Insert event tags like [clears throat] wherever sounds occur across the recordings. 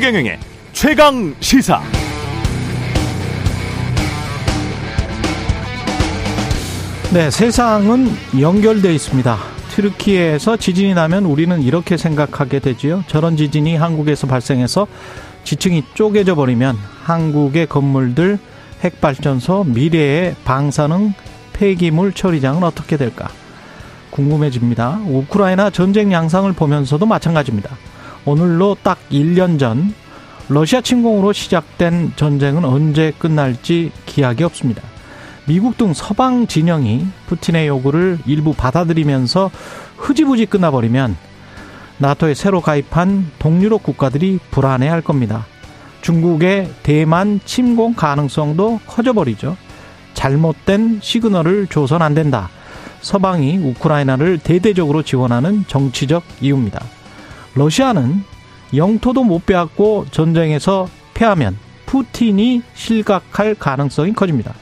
최경영의 최강 시사. 네, 세상은 연결되어 있습니다. 튀르키예에서 지진이 나면 우리는 이렇게 생각하게 되지요. 저런 지진이 한국에서 발생해서 지층이 쪼개져 버리면 한국의 건물들, 핵발전소, 미래의 방사능 폐기물 처리장은 어떻게 될까? 궁금해집니다. 우크라이나 전쟁 양상을 보면서도 마찬가지입니다. 오늘로 딱 1년 전 러시아 침공으로 시작된 전쟁은 언제 끝날지 기약이 없습니다. 미국 등 서방 진영이 푸틴의 요구를 일부 받아들이면서 흐지부지 끝나버리면 나토에 새로 가입한 동유럽 국가들이 불안해할 겁니다. 중국의 대만 침공 가능성도 커져버리죠. 잘못된 시그널을 줘선 안 된다. 서방이 우크라이나를 대대적으로 지원하는 정치적 이유입니다. 러시아는 영토도 못 빼앗고 전쟁에서 패하면 푸틴이 실각할 가능성이 커집니다.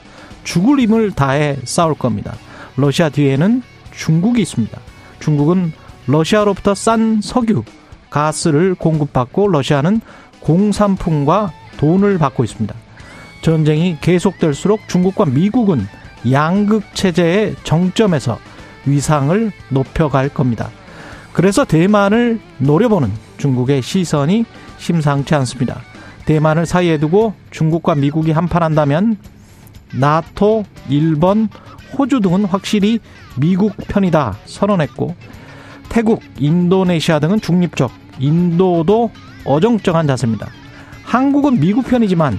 죽을 힘을 다해 싸울 겁니다. 러시아 뒤에는 중국이 있습니다. 중국은 러시아로부터 싼 석유, 가스를 공급받고 러시아는 공산품과 돈을 받고 있습니다. 전쟁이 계속될수록 중국과 미국은 양극 체제의 정점에서 위상을 높여갈 겁니다. 그래서 대만을 노려보는 중국의 시선이 심상치 않습니다. 대만을 사이에 두고 중국과 미국이 한판한다면 나토, 일본, 호주 등은 확실히 미국 편이다 선언했고 태국, 인도네시아 등은 중립적, 인도도 어정쩡한 자세입니다. 한국은 미국 편이지만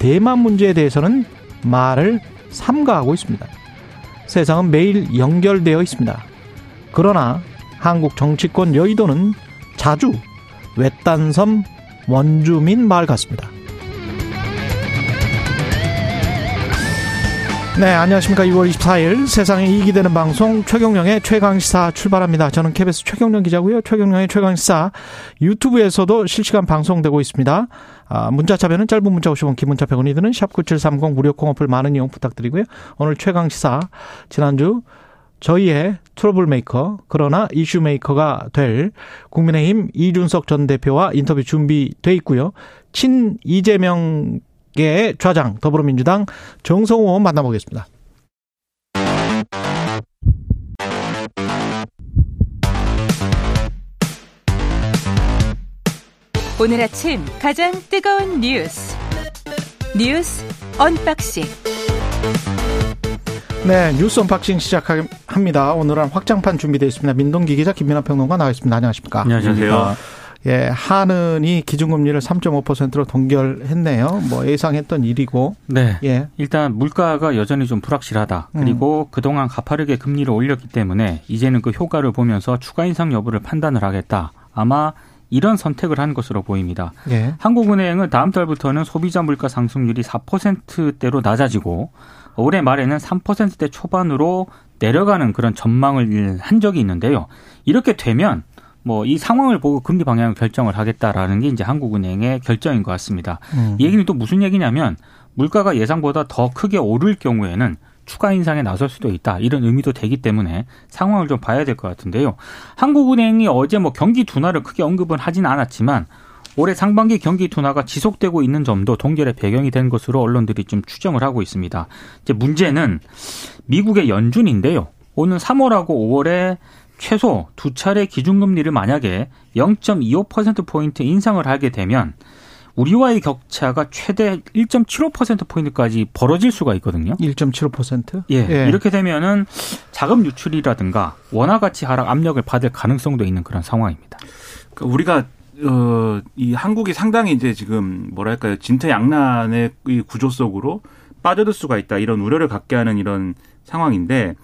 대만 문제에 대해서는 말을 삼가하고 있습니다. 세상은 매일 연결되어 있습니다. 그러나 한국 정치권 여의도는 자주 외딴섬 원주민 마을 같습니다. 네, 안녕하십니까. 2월 24일 세상에 이익이 되는 방송 최경령의 최강시사 출발합니다. 저는 KBS 최경령 기자고요. 최경령의 최강시사 유튜브에서도 실시간 방송되고 있습니다. 아, 문자 참여는 짧은 문자 50원, 긴 문자 100원이 드는 샵9730 무료 콩어플 많은 이용 부탁드리고요. 오늘 최강시사 지난주 저희의 trouble maker 그러나 issue maker가 될 국민의힘 이준석 전 대표와 인터뷰 준비돼 있고요. 친 이재명 의 좌장 더불어민주당 정성호 의원 만나보겠습니다. 오늘 아침 가장 뜨거운 뉴스 뉴스 언박싱 네 뉴스 언박싱 시작합니다. 오늘은 확장판 준비되어 있습니다. 민동기 기자 김민아 평론가 나와 있습니다. 안녕하십니까? 안녕하세요. 예, 한은이 기준금리를 3.5%로 동결했네요. 뭐 예상했던 일이고. 네. 예. 일단 물가가 여전히 좀 불확실하다. 그리고 음. 그동안 가파르게 금리를 올렸기 때문에 이제는 그 효과를 보면서 추가 인상 여부를 판단을 하겠다. 아마 이런 선택을 한 것으로 보입니다. 예. 한국은행은 다음 달부터는 소비자 물가 상승률이 4%대로 낮아지고 올해 말에는 3%대 초반으로 내려가는 그런 전망을 한 적이 있는데요. 이렇게 되면 뭐 이 상황을 보고 금리 방향을 결정을 하겠다라는 게 이제 한국은행의 결정인 것 같습니다. 음. 이 얘기는 또 무슨 얘기냐면 물가가 예상보다 더 크게 오를 경우에는 추가 인상에 나설 수도 있다. 이런 의미도 되기 때문에 상황을 좀 봐야 될 것 같은데요. 한국은행이 어제 뭐 경기 둔화를 크게 언급은 하진 않았지만 올해 상반기 경기 둔화가 지속되고 있는 점도 동결의 배경이 된 것으로 언론들이 좀 추정을 하고 있습니다. 이제 문제는 미국의 연준인데요. 오는 3월하고 5월에 최소 두 차례 기준금리를 만약에 0.25%포인트 인상을 하게 되면 우리와의 격차가 최대 1.75%포인트까지 벌어질 수가 있거든요. 1.75%? 예. 예. 이렇게 되면은 자금 유출이라든가 원화 가치 하락 압력을 받을 가능성도 있는 그런 상황입니다. 그러니까 우리가 어, 이 한국이 상당히 이제 지금 뭐랄까요. 진퇴양난의 이 구조 속으로 빠져들 수가 있다. 이런 우려를 갖게 하는 이런 상황인데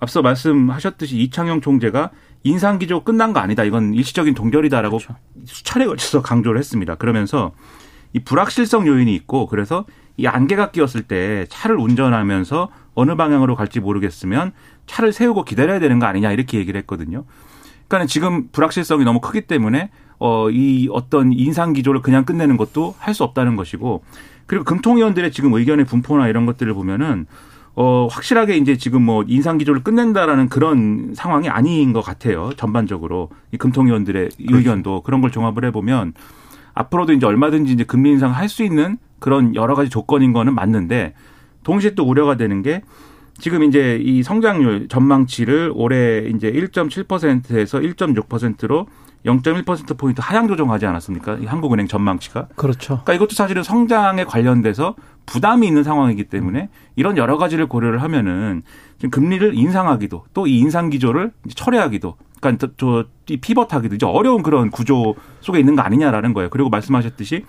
앞서 말씀하셨듯이 이창용 총재가 인상 기조 끝난 거 아니다. 이건 일시적인 동결이다라고 그렇죠. 수차례 걸쳐서 강조를 했습니다. 그러면서 이 불확실성 요인이 있고 그래서 이 안개가 끼었을 때 차를 운전하면서 어느 방향으로 갈지 모르겠으면 차를 세우고 기다려야 되는 거 아니냐 이렇게 얘기를 했거든요. 그러니까 지금 불확실성이 너무 크기 때문에 어 이 어떤 인상 기조를 그냥 끝내는 것도 할 수 없다는 것이고 그리고 금통위원들의 지금 의견의 분포나 이런 것들을 보면은 어, 확실하게 이제 지금 뭐 인상 기조를 끝낸다라는 그런 상황이 아닌 것 같아요. 전반적으로. 이 금통위원들의 그렇죠. 의견도 그런 걸 종합을 해보면 앞으로도 이제 얼마든지 이제 금리 인상을 할수 있는 그런 여러 가지 조건인 거는 맞는데 동시에 또 우려가 되는 게 지금 이제 이 성장률 전망치를 올해 이제 1.7%에서 1.6%로 0.1% 포인트 하향 조정하지 않았습니까? 이 한국은행 전망치가. 그렇죠. 그러니까 이것도 사실은 성장에 관련돼서 부담이 있는 상황이기 때문에 이런 여러 가지를 고려를 하면은 지금 금리를 인상하기도 또 이 인상 기조를 철회하기도 그러니까 저이 피벗하기도 이제 어려운 그런 구조 속에 있는 거 아니냐라는 거예요. 그리고 말씀하셨듯이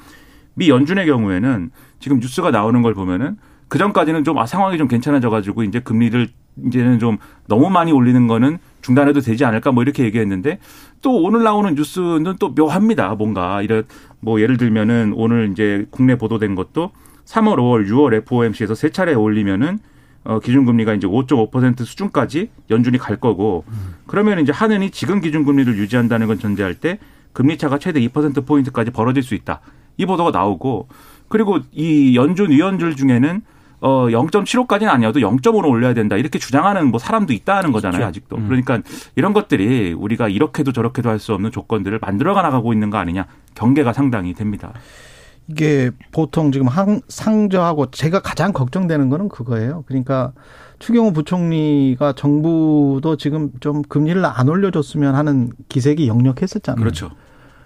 미 연준의 경우에는 지금 뉴스가 나오는 걸 보면은 그 전까지는 좀 아, 상황이 좀 괜찮아져 가지고 이제 금리를 이제는 좀 너무 많이 올리는 거는 중단해도 되지 않을까 뭐 이렇게 얘기했는데 또 오늘 나오는 뉴스는 또 묘합니다. 뭔가 이런 뭐 예를 들면은 오늘 이제 국내 보도된 것도 3월, 5월, 6월 FOMC에서 세 차례 올리면은 어 기준금리가 이제 5.5% 수준까지 연준이 갈 거고 그러면 이제 하느니 지금 기준금리를 유지한다는 건 전제할 때 금리 차가 최대 2% 포인트까지 벌어질 수 있다. 이 보도가 나오고 그리고 이 연준 위원들 중에는 어 0.75까지는 아니어도 0.5로 올려야 된다 이렇게 주장하는 뭐 사람도 있다는 거잖아요 아직도 음. 그러니까 이런 것들이 우리가 이렇게도 저렇게도 할 수 없는 조건들을 만들어가 나가고 있는 거 아니냐 경계가 상당히 됩니다. 이게 보통 지금 항, 상저하고 제가 가장 걱정되는 거는 그거예요. 그러니까 추경호 부총리가 정부도 지금 좀 금리를 안 올려줬으면 하는 기색이 역력했었잖아요. 그렇죠.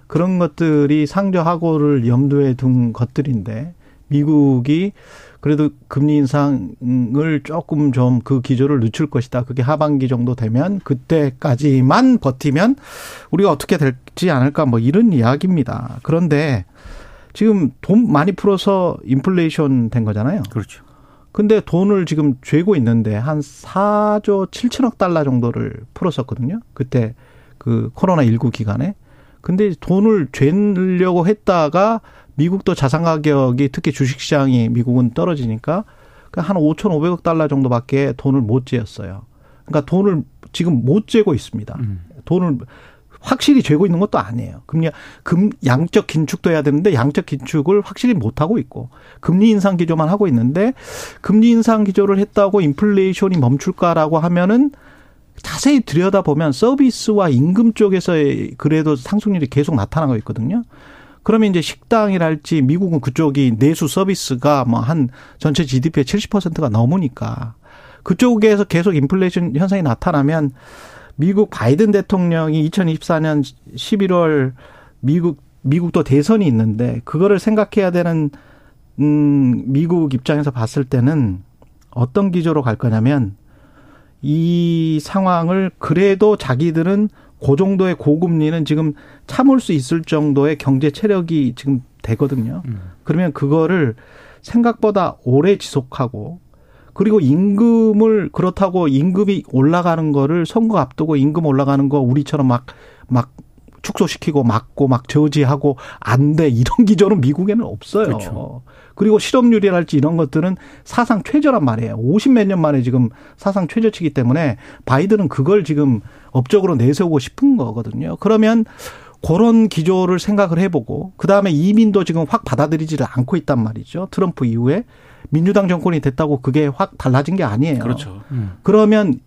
그런 것들이 상저하고를 염두에 둔 것들인데 미국이 그래도 금리 인상을 조금 좀 그 기조를 늦출 것이다. 그게 하반기 정도 되면 그때까지만 버티면 우리가 어떻게 될지 않을까 뭐 이런 이야기입니다. 그런데 지금 돈 많이 풀어서 인플레이션 된 거잖아요. 그렇죠. 근데 돈을 지금 죄고 있는데 한 4조 7천억 달러 정도를 풀었었거든요. 그때 그 코로나 19 기간에. 근데 돈을 죄려고 했다가 미국도 자산 가격이 특히 주식 시장이 미국은 떨어지니까 그한 5,500억 달러 정도밖에 돈을 못 쥐었어요. 그러니까 돈을 지금 못 재고 있습니다. 음. 돈을 확실히 재고 있는 것도 아니에요. 금리 금 양적 긴축도 해야 되는데 양적 긴축을 확실히 못 하고 있고 금리 인상 기조만 하고 있는데 금리 인상 기조를 했다고 인플레이션이 멈출까라고 하면은 자세히 들여다보면 서비스와 임금 쪽에서의 그래도 상승률이 계속 나타나고 있거든요. 그러면 이제 식당이랄지 미국은 그쪽이 내수 서비스가 뭐 한 전체 GDP의 70%가 넘으니까 그쪽에서 계속 인플레이션 현상이 나타나면 미국 바이든 대통령이 2024년 11월 미국 미국도 대선이 있는데 그거를 생각해야 되는 음 미국 입장에서 봤을 때는 어떤 기조로 갈 거냐면 이 상황을 그래도 자기들은 그 정도의 고금리는 지금 참을 수 있을 정도의 경제 체력이 지금 되거든요. 음. 그러면 그거를 생각보다 오래 지속하고 그리고 임금을 그렇다고 임금이 올라가는 거를 선거 앞두고 임금 올라가는 거 우리처럼 막 막 축소시키고 막고 막 저지하고 안 돼 이런 [laughs] 기조는 미국에는 없어요. 그렇죠. 그리고 실업률이랄지 이런 것들은 사상 최저란 말이에요. 50 몇 년 만에 지금 사상 최저치기 때문에 바이든은 그걸 지금 업적으로 내세우고 싶은 거거든요. 그러면 그런 기조를 생각을 해보고 그 다음에 이민도 지금 확 받아들이지를 않고 있단 말이죠. 트럼프 이후에 민주당 정권이 됐다고 그게 확 달라진 게 아니에요. 그렇죠. 음. 그러면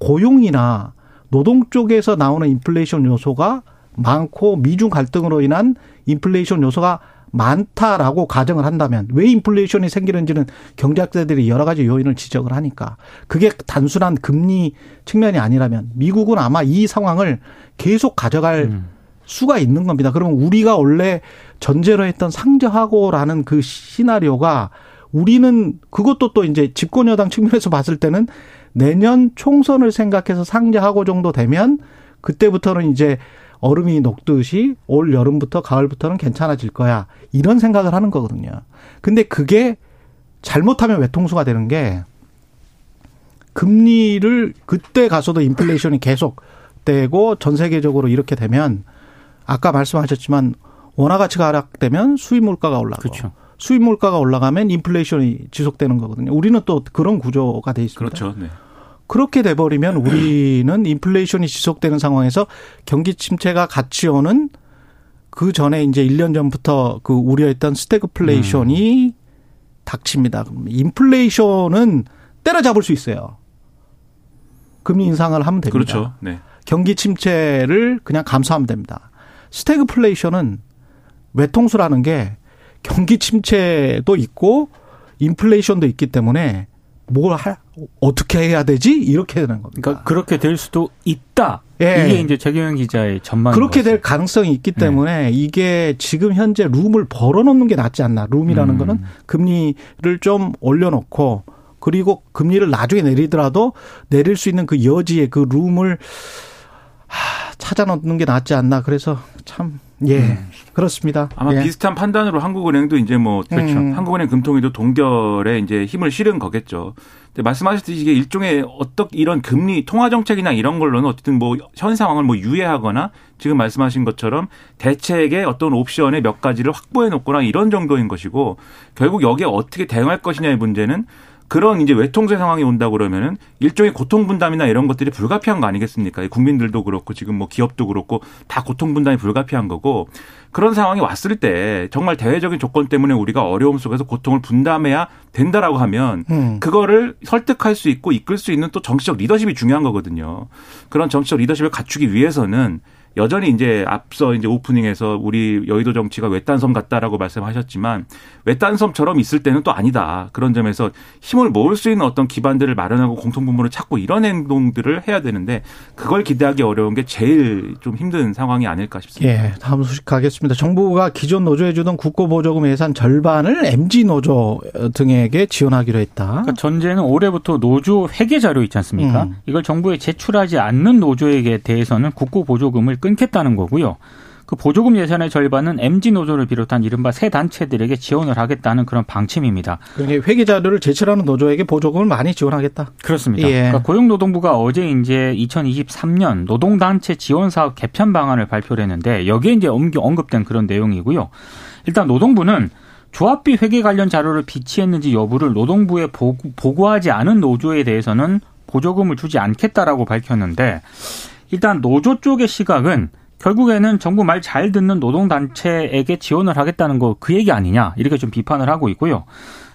고용이나 노동 쪽에서 나오는 인플레이션 요소가 많고 미중 갈등으로 인한 인플레이션 요소가 많다라고 가정을 한다면 왜 인플레이션이 생기는지는 경제학자들이 여러 가지 요인을 지적을 하니까 그게 단순한 금리 측면이 아니라면 미국은 아마 이 상황을 계속 가져갈 음. 수가 있는 겁니다. 그러면 우리가 원래 전제로 했던 상저하고라는 그 시나리오가 우리는 그것도 또 이제 집권 여당 측면에서 봤을 때는 내년 총선을 생각해서 상저하고 정도 되면 그때부터는 이제 얼음이 녹듯이 올 여름부터 가을부터는 괜찮아질 거야. 이런 생각을 하는 거거든요. 근데 그게 잘못하면 외통수가 되는 게 금리를 그때 가서도 인플레이션이 계속 되고 전 세계적으로 이렇게 되면 아까 말씀하셨지만 원화 가치가 하락되면 수입 물가가 올라가고 그렇죠. 수입 물가가 올라가면 인플레이션이 지속되는 거거든요. 우리는 또 그런 구조가 돼 있습니다. 그렇죠. 네. 그렇게 돼버리면 우리는 [clears throat] 인플레이션이 지속되는 상황에서 경기 침체가 같이 오는 그 전에 이제 1년 전부터 그 우려했던 스태그플레이션이 닥칩니다. 그럼 인플레이션은 때려잡을 수 있어요. 금리 인상을 하면 됩니다. 그렇죠. 네. 경기 침체를 그냥 감수하면 됩니다. 스태그플레이션은 외통수라는 게 경기 침체도 있고 인플레이션도 있기 때문에 뭘 할, 어떻게 해야 되지? 이렇게 되는 겁니다. 그러니까 그렇게 될 수도 있다. 예. 이게 이제 최경영 기자의 전망. 그렇게 될 가능성이 있기 때문에 이게 지금 현재 룸을 벌어놓는 게 낫지 않나. 룸이라는 음. 거는 금리를 좀 올려놓고 그리고 금리를 나중에 내리더라도 내릴 수 있는 그 여지의 그 룸을 하, 찾아 놓는 게 낫지 않나. 그래서 참, 예, 그렇습니다. 아마 예. 비슷한 판단으로 한국은행도 이제 뭐 그렇죠. 음. 한국은행 금통위도 동결에 이제 힘을 실은 거겠죠. 근데 말씀하셨듯이 이게 일종의 어떻 이런 금리 통화 정책이나 이런 걸로는 어쨌든 뭐 현 상황을 뭐 유예하거나 지금 말씀하신 것처럼 대책의 어떤 옵션의 몇 가지를 확보해 놓거나 이런 정도인 것이고 결국 여기에 어떻게 대응할 것이냐의 문제는 그런 이제 외통세 상황이 온다 그러면은 일종의 고통 분담이나 이런 것들이 불가피한 거 아니겠습니까? 이 국민들도 그렇고 지금 뭐 기업도 그렇고 다 고통 분담이 불가피한 거고 그런 상황이 왔을 때 정말 대외적인 조건 때문에 우리가 어려움 속에서 고통을 분담해야 된다라고 하면 음. 그거를 설득할 수 있고 이끌 수 있는 또 정치적 리더십이 중요한 거거든요. 그런 정치적 리더십을 갖추기 위해서는 여전히 이제 앞서 이제 오프닝에서 우리 여의도 정치가 외딴섬 같다라고 말씀하셨지만 외딴섬처럼 있을 때는 또 아니다. 그런 점에서 힘을 모을 수 있는 어떤 기반들을 마련하고 공통분모를 찾고 이런 행동들을 해야 되는데 그걸 기대하기 어려운 게 제일 좀 힘든 상황이 아닐까 싶습니다. 예, 다음 소식 가겠습니다. 정부가 기존 노조해주던 국고보조금 예산 절반을 MG 노조 등에게 지원하기로 했다. 그러니까 전제는 올해부터 노조 회계 자료 있지 않습니까? 음. 이걸 정부에 제출하지 않는 노조에게 대해서는 국고 보조금을 끊겠다는 거고요. 그 보조금 예산의 절반은 MG 노조를 비롯한 이른바 새 단체들에게 지원을 하겠다는 그런 방침입니다. 그러니까 회계 자료를 제출하는 노조에게 보조금을 많이 지원하겠다. 그렇습니다. 예. 그러니까 고용노동부가 어제 이제 2023년 노동단체 지원 사업 개편 방안을 발표를 했는데 여기에 이제 언급- 언급된 그런 내용이고요. 일단 노동부는 조합비 회계 관련 자료를 비치했는지 여부를 노동부에 보고, 보고하지 않은 노조에 대해서는 보조금을 주지 않겠다라고 밝혔는데 일단 노조 쪽의 시각은 결국에는 정부 말 잘 듣는 노동단체에게 지원을 하겠다는 거 그 얘기 아니냐 이렇게 좀 비판을 하고 있고요.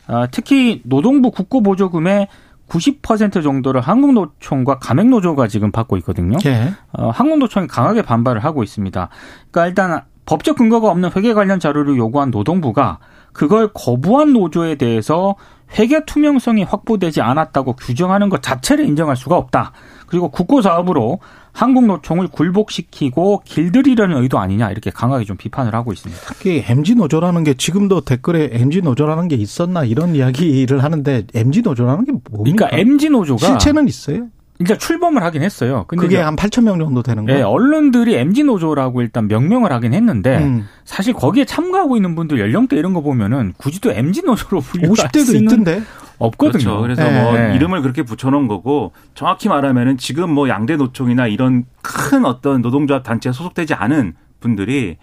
아, 특히 노동부 국고보조금의 90% 정도를 한국노총과 가맹노조가 지금 받고 있거든요. 예. 어, 한국노총이 강하게 반발을 하고 있습니다. 그러니까 일단 법적 근거가 없는 회계 관련 자료를 요구한 노동부가 그걸 거부한 노조에 대해서 회계 투명성이 확보되지 않았다고 규정하는 것 자체를 인정할 수가 없다. 그리고 국고 사업으로 한국 노총을 굴복시키고 길들이려는 의도 아니냐 이렇게 강하게 좀 비판을 하고 있습니다. 특히 MG 노조라는 게 지금도 댓글에 MG 노조라는 게 있었나 이런 이야기를 하는데 MG 노조라는 게 뭡니까? 그러니까 MG 노조가 실체는 있어요. 일단 출범을 하긴 했어요. 근데 그게 한 8천 명 정도 되는 네, 거예요. 언론들이 MG 노조라고 일단 명명을 하긴 했는데 음. 사실 거기에 참가하고 있는 분들 연령대 이런 거 보면은 굳이 또 MG 노조로 분류할 50대도 수는 있던데. 없거든요. 그렇죠. 그래서 네. 뭐 네. 이름을 그렇게 붙여놓은 거고 정확히 말하면은 지금 뭐 양대 노총이나 이런 큰 어떤 노동조합 단체에 소속되지 않은 분들이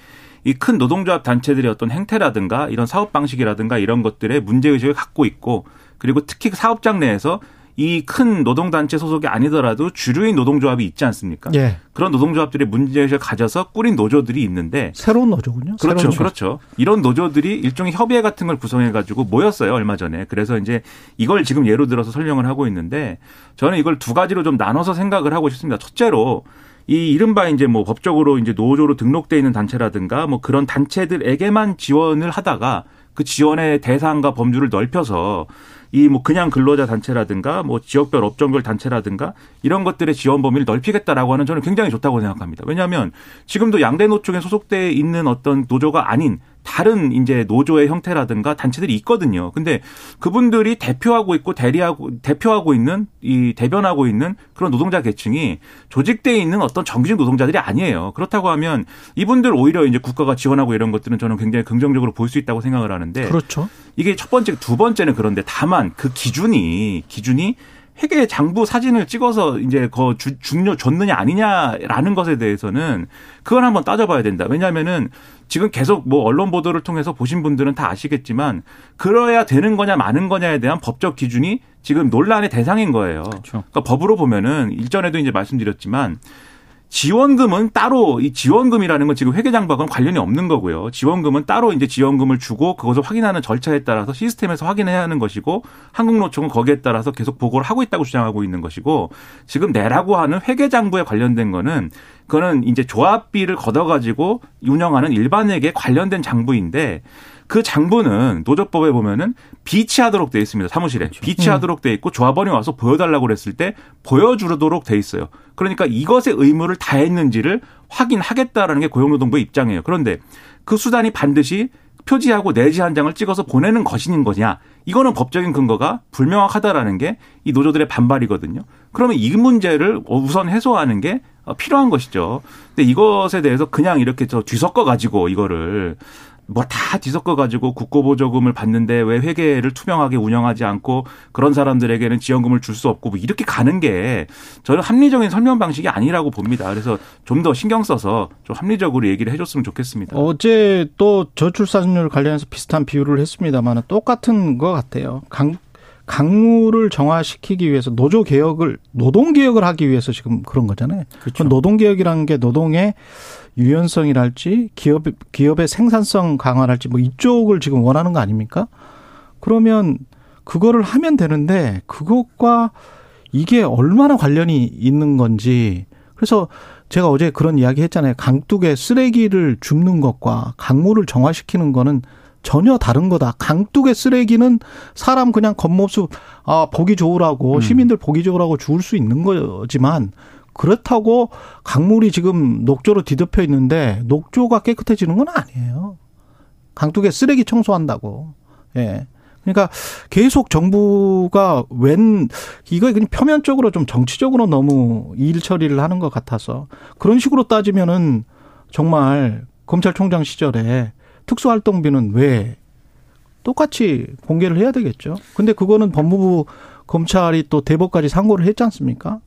이 큰 노동조합 단체들의 어떤 행태라든가 이런 사업 방식이라든가 이런 것들에 문제 의식을 갖고 있고 그리고 특히 사업장 내에서 이 큰 노동단체 소속이 아니더라도 주류인 노동조합이 있지 않습니까? 예. 그런 노동조합들의 문제의식을 가져서 꾸린 노조들이 있는데 새로운 노조군요. 그렇죠, 새로운. 그렇죠. 이런 노조들이 일종의 협의회 같은 걸 구성해가지고 모였어요 얼마 전에. 그래서 이제 이걸 지금 예로 들어서 설명을 하고 있는데 저는 이걸 두 가지로 좀 나눠서 생각을 하고 싶습니다. 첫째로 이 이른바 이제 뭐 법적으로 이제 노조로 등록돼 있는 단체라든가 뭐 그런 단체들에게만 지원을 하다가 그 지원의 대상과 범주를 넓혀서 이 뭐 그냥 근로자 단체라든가 뭐 지역별 업종별 단체라든가 이런 것들의 지원 범위를 넓히겠다라고 하는 저는 굉장히 좋다고 생각합니다. 왜냐하면 지금도 양대 노총에 소속돼 있는 어떤 노조가 아닌 다른 이제 노조의 형태라든가 단체들이 있거든요. 근데 그분들이 대표하고 있고 대리하고 대표하고 있는 이 대변하고 있는 그런 노동자 계층이 조직돼 있는 어떤 정규직 노동자들이 아니에요. 그렇다고 하면 이분들 오히려 이제 국가가 지원하고 이런 것들은 저는 굉장히 긍정적으로 볼 수 있다고 생각을 하는데 그렇죠. 이게 첫 번째, 두 번째는 그런데 다만 그 기준이 기준이 회계 장부 사진을 찍어서 이제 그 주- 중요 줬느냐 아니냐라는 것에 대해서는 그걸 한번 따져봐야 된다. 왜냐하면은 지금 계속 뭐 언론 보도를 통해서 보신 분들은 다 아시겠지만 그러야 되는 거냐 마는 거냐에 대한 법적 기준이 지금 논란의 대상인 거예요. 그렇죠. 그러니까 법으로 보면은 일전에도 이제 말씀드렸지만 지원금은 따로 이 지원금이라는 건 지금 회계장부하고는 관련이 없는 거고요. 지원금은 따로 이제 지원금을 주고 그것을 확인하는 절차에 따라서 시스템에서 확인해야 하는 것이고 한국노총은 거기에 따라서 계속 보고를 하고 있다고 주장하고 있는 것이고 지금 내라고 하는 회계장부에 관련된 거는 그거는 이제 조합비를 걷어가지고 운영하는 일반에게 관련된 장부인데 그 장부는 노조법에 보면은 비치하도록 돼 있습니다. 사무실에 그렇죠. 비치하도록 돼 있고 조합원이 와서 보여달라고 그랬을 때 보여주도록 돼 있어요. 그러니까 이것의 의무를 다했는지를 확인하겠다라는 게 고용노동부의 입장이에요. 그런데 그 수단이 반드시 표지하고 내지 한 장을 찍어서 보내는 것인 거냐? 이거는 법적인 근거가 불명확하다라는 게 이 노조들의 반발이거든요. 그러면 이 문제를 우선 해소하는 게 필요한 것이죠. 근데 이것에 대해서 그냥 이렇게 저 뒤섞어 가지고 이거를 뭐다 뒤섞어 가지고 국고보조금을 받는데 왜 회계를 투명하게 운영하지 않고 그런 사람들에게는 지원금을 줄 수 없고 뭐 이렇게 가는 게 저는 합리적인 설명 방식이 아니라고 봅니다. 그래서 좀 더 신경 써서 좀 합리적으로 얘기를 해줬으면 좋겠습니다. 어제 또 저출산율 관련해서 비슷한 비유를 했습니다만 똑같은 것 같아요. 강, 강물을 정화시키기 위해서 노조 개혁을 노동 개혁을 하기 위해서 지금 그런 거잖아요. 그렇죠. 노동 개혁이라는 게 노동의 유연성이랄지 기업 기업의 생산성 강화랄지 뭐 이쪽을 지금 원하는 거 아닙니까? 그러면 그거를 하면 되는데 그것과 이게 얼마나 관련이 있는 건지 그래서 제가 어제 그런 이야기 했잖아요. 강둑에 쓰레기를 줍는 것과 강물을 정화시키는 거는 전혀 다른 거다. 강둑의 쓰레기는 사람 그냥 겉모습 아 보기 좋으라고 음. 시민들 보기 좋으라고 주울 수 있는 거지만 그렇다고 강물이 지금 녹조로 뒤덮여 있는데 녹조가 깨끗해지는 건 아니에요. 강둑에 쓰레기 청소한다고. 예. 그러니까 계속 정부가 웬 이거 그냥 표면적으로 좀 정치적으로 너무 일 처리를 하는 것 같아서 그런 식으로 따지면은 정말 검찰총장 시절에 특수활동비는 왜 똑같이 공개를 해야 되겠죠. 근데 그거는 법무부 검찰이 또 대법까지 상고를 했지 않습니까?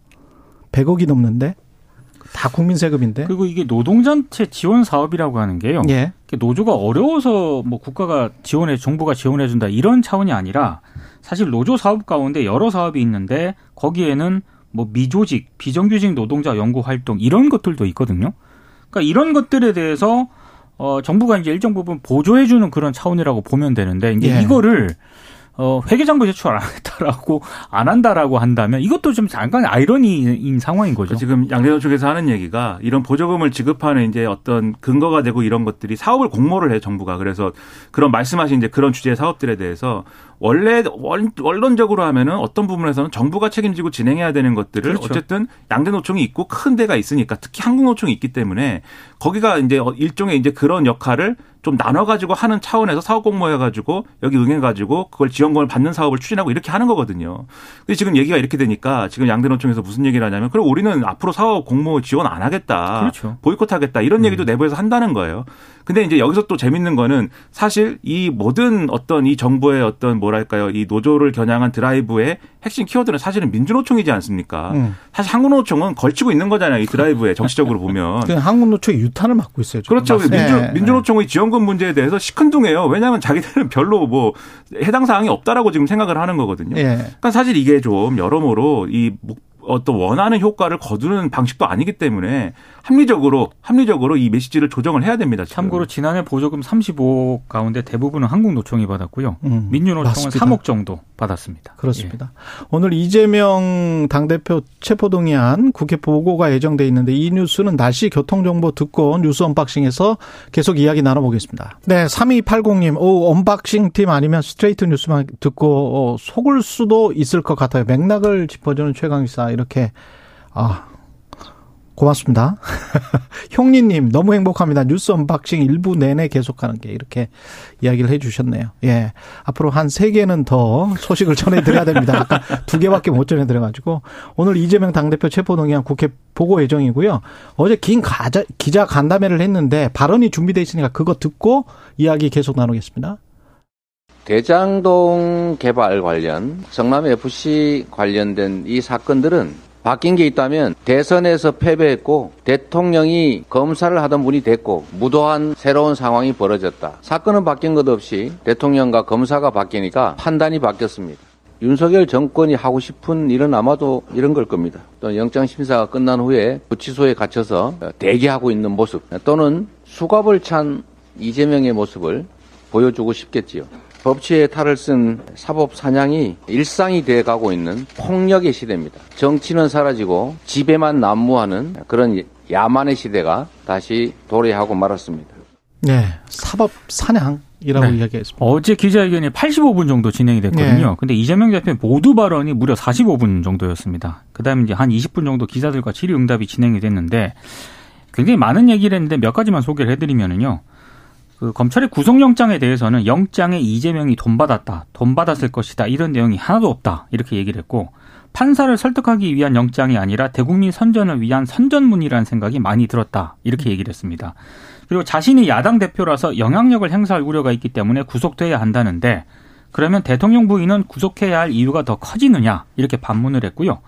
100억이 넘는데 다 국민 세금인데. 그리고 이게 노동단체 지원 사업이라고 하는 게요. 예. 노조가 어려워서 뭐 국가가 지원해 정부가 지원해 준다 이런 차원이 아니라 사실 노조 사업 가운데 여러 사업이 있는데 거기에는 뭐 미조직, 비정규직 노동자 연구 활동 이런 것들도 있거든요. 그러니까 이런 것들에 대해서 어, 정부가 이제 일정 부분 보조해주는 그런 차원이라고 보면 되는데 이제 예. 이거를 어, 회계장부 제출 안 하겠다라고 안 한다라고 한다면 이것도 좀 잠깐 아이러니인 상황인 거죠. 지금 양대노 쪽에서 하는 얘기가 이런 보조금을 지급하는 이제 어떤 근거가 되고 이런 것들이 사업을 공모를 해 정부가 그래서 그런 말씀하신 이제 그런 주제의 사업들에 대해서 원래 원론적으로 하면은 어떤 부분에서는 정부가 책임지고 진행해야 되는 것들을 그렇죠. 어쨌든 양대 노총이 있고 큰 데가 있으니까 특히 한국 노총이 있기 때문에 거기가 이제 일종의 이제 그런 역할을 좀 나눠가지고 하는 차원에서 사업 공모해가지고 여기 응해가지고 그걸 지원금을 받는 사업을 추진하고 이렇게 하는 거거든요. 근데 지금 얘기가 이렇게 되니까 지금 양대노총에서 무슨 얘기를 하냐면 그럼 우리는 앞으로 사업 공모 지원 안 하겠다. 그렇죠. 보이콧하겠다. 이런 음. 얘기도 내부에서 한다는 거예요. 근데 이제 여기서 또 재밌는 거는 사실 이 모든 어떤 이 정부의 어떤 뭐랄까요 이 노조를 겨냥한 드라이브의 핵심 키워드는 사실은 민주노총이지 않습니까? 음. 사실 한국노총은 걸치고 있는 거잖아요 이 드라이브에 정치적으로 보면. 한국노총이 유탄을 맞고 있어요. 지금. 그렇죠. 민주, 네. 민주노총의 지원금 문제에 대해서 시큰둥해요. 왜냐하면 자기들은 [laughs] 별로 뭐 해당 사항이 없다라고 지금 생각을 하는 거거든요. 네. 그러니까 사실 이게 좀 여러모로 이 어떤 원하는 효과를 거두는 방식도 아니기 때문에 합리적으로 합리적으로 이 메시지를 조정을 해야 됩니다. 지금. 참고로 지난해 보조금 35억 가운데 대부분은 한국노총이 받았고요. 음, 민주노총은 맞습니다. 3억 정도 받았습니다. 그렇습니다. 예. 오늘 이재명 당대표 체포동의안 국회 보고가 예정돼 있는데 이 뉴스는 날씨 교통정보 듣고 뉴스 언박싱에서 계속 이야기 나눠보겠습니다. 네, 3280님, 오, 언박싱 팀 아니면 스트레이트 뉴스만 듣고 어, 속을 수도 있을 것 같아요. 맥락을 짚어주는 최강시사 이렇게 아 고맙습니다. [laughs] 형님님 너무 행복합니다. 뉴스 언박싱 일부 내내 계속하는 게 이렇게 이야기를 해주셨네요. 예, 앞으로 한 세 개는 더 소식을 전해드려야 됩니다. 아까 두 개밖에 못 전해드려가지고 오늘 이재명 당대표 체포동의안 국회 보고 예정이고요. 어제 긴 가자, 기자 간담회를 했는데 발언이 준비돼 있으니까 그거 듣고 이야기 계속 나누겠습니다. 대장동 개발 관련 성남 FC 관련된 이 사건들은 바뀐 게 있다면 대선에서 패배했고 대통령이 검사를 하던 분이 됐고 무도한 새로운 상황이 벌어졌다. 사건은 바뀐 것 없이 대통령과 검사가 바뀌니까 판단이 바뀌었습니다. 윤석열 정권이 하고 싶은 일은 아마도 이런 걸 겁니다. 또는 영장 심사가 끝난 후에 구치소에 갇혀서 대기하고 있는 모습 또는 수갑을 찬 이재명의 모습을 보여주고 싶겠지요. 법치에 탈을 쓴 사법 사냥이 일상이 돼 가고 있는 폭력의 시대입니다. 정치는 사라지고 집에만 난무하는 그런 야만의 시대가 다시 도래하고 말았습니다. 네, 사법 사냥 이라고 네. 이야기했습니다. 어제 기자회견이 85분 정도 진행이 됐거든요. 네. 근데 이재명 대표 모두 발언이 무려 45분 정도였습니다. 그다음에 이제 한 20분 정도 기자들과 질의응답이 진행이 됐는데 굉장히 많은 얘기를 했는데 몇 가지만 소개를 해드리면은요. 그 검찰의 구속영장에 대해서는 영장에 이재명이 돈 받았다, 돈 받았을 것이다 이런 내용이 하나도 없다 이렇게 얘기를 했고 판사를 설득하기 위한 영장이 아니라 대국민 선전을 위한 선전문이라는 생각이 많이 들었다 이렇게 얘기를 했습니다. 그리고 자신이 야당 대표라서 영향력을 행사할 우려가 있기 때문에 구속돼야 한다는데 그러면 대통령 부인은 구속해야 할 이유가 더 커지느냐 이렇게 반문을 했고요.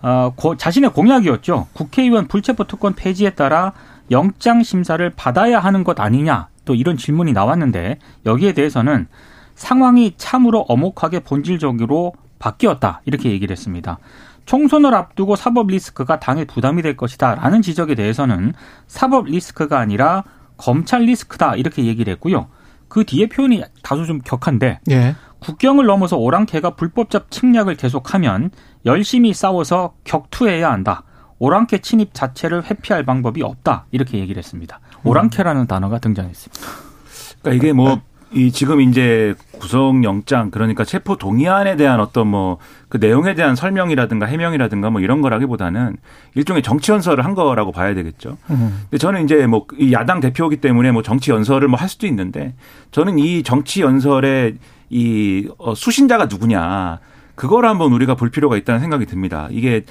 어, 고, 자신의 공약이었죠. 국회의원 불체포 특권 폐지에 따라 영장 심사를 받아야 하는 것 아니냐 또 이런 질문이 나왔는데 여기에 대해서는 상황이 참으로 엄혹하게 본질적으로 바뀌었다 이렇게 얘기를 했습니다. 총선을 앞두고 사법 리스크가 당에 부담이 될 것이다라는 지적에 대해서는 사법 리스크가 아니라 검찰 리스크다 이렇게 얘기를 했고요. 그 뒤에 표현이 다소 좀 격한데 예. 국경을 넘어서 오랑캐가 불법적 침략을 계속하면 열심히 싸워서 격투해야 한다. 오랑캐 침입 자체를 회피할 방법이 없다. 이렇게 얘기를 했습니다. 오랑캐라는 단어가 등장했습니다. 그러니까 이게 뭐, 이 지금 이제 구속영장, 그러니까 체포 동의안에 대한 어떤 뭐, 그 내용에 대한 설명이라든가 해명이라든가 뭐 이런 거라기보다는 일종의 정치 연설을 한 거라고 봐야 되겠죠. 음. 근데 저는 이제 뭐, 이 야당 대표이기 때문에 뭐 정치 연설을 뭐 할 수도 있는데 저는 이 정치 연설의 이 어, 수신자가 누구냐. 그걸 한번 우리가 볼 필요가 있다는 생각이 듭니다. 이게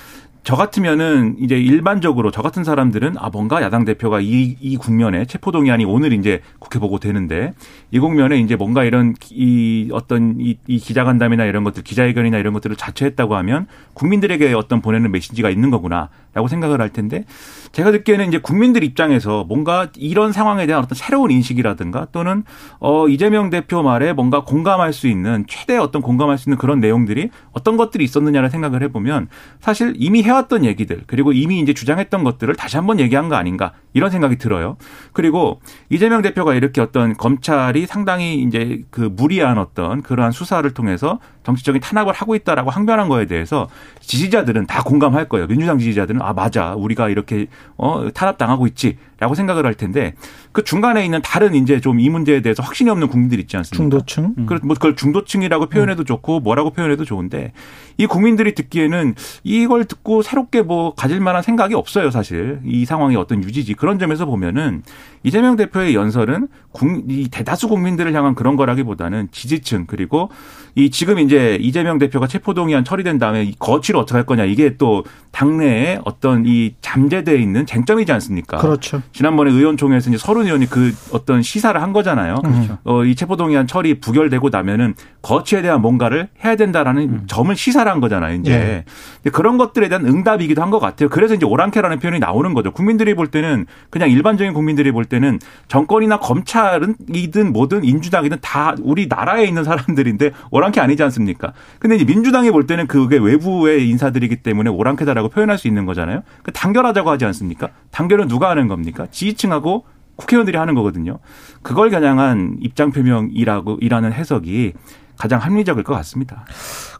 저 같으면은 이제 일반적으로 저 같은 사람들은 아 뭔가 야당 대표가 이, 이 국면에 체포동의안이 오늘 이제 국회 보고 되는데 이 국면에 이제 뭔가 이런 이 어떤 이, 이 기자간담회나 이런 것들 기자회견이나 이런 것들을 자처했다고 하면 국민들에게 어떤 보내는 메시지가 있는 거구나라고 생각을 할 텐데 제가 듣기에는 이제 국민들 입장에서 뭔가 이런 상황에 대한 어떤 새로운 인식이라든가 또는 어 이재명 대표 말에 뭔가 공감할 수 있는 최대 어떤 공감할 수 있는 그런 내용들이 어떤 것들이 있었느냐를 생각을 해보면 사실 이미 해왔던 얘기들 그리고 이미 이제 주장했던 것들을 다시 한번 얘기한 거 아닌가 이런 생각이 들어요. 그리고 이재명 대표가 이렇게 어떤 검찰이 상당히 이제 그 무리한 어떤 그러한 수사를 통해서 정치적인 탄압을 하고 있다라고 항변한 거에 대해서 지지자들은 다 공감할 거예요. 민주당 지지자들은 아 맞아 우리가 이렇게 어 탄압 당하고 있지 라고 생각을 할 텐데 그 중간에 있는 다른 이제 좀 이 문제에 대해서 확신이 없는 국민들 있지 않습니까? 중도층. 음. 그, 뭐 그걸 중도층이라고 표현해도 좋고 뭐라고 표현해도 좋은데 이 국민들이 듣기에는 이걸 듣고 새롭게 뭐 가질 만한 생각이 없어요 사실 이 상황의 어떤 유지지 그런 점에서 보면은 이재명 대표의 연설은 국, 이 대다수 국민들을 향한 그런 거라기보다는 지지층 그리고 이 지금 이제 이재명 대표가 체포동의안 처리된 다음에 이 거취를 어떻게 할 거냐 이게 또 당내에 어떤 이 잠재되어 있는 쟁점이지 않습니까? 그렇죠. 지난번에 의원총회에서 이제 서른 의원이 그 어떤 시사를 한 거잖아요. 그렇죠. 어, 이 체포동의안 처리 부결되고 나면은 거취에 대한 뭔가를 해야 된다라는 점을 시사를 한 거잖아요. 이제 예. 근데 그런 것들에 대한 응답이기도 한 것 같아요. 그래서 이제 오랑캐라는 표현이 나오는 거죠. 국민들이 볼 때는 그냥 일반적인 국민들이 볼 때는 정권이나 검찰은이든 뭐든 인주당이든 다 우리 나라에 있는 사람들인데 오랑캐 아니지 않습니까? 근데 이제 민주당이 볼 때는 그게 외부의 인사들이기 때문에 오랑캐다라고 표현할 수 있는 거잖아요. 그 단결하자고 하지 않습니까? 단결은 누가 하는 겁니까? 지지층하고 국회의원들이 하는 거거든요. 그걸 겨냥한 입장 표명이라고 이라는 해석이 가장 합리적일 것 같습니다.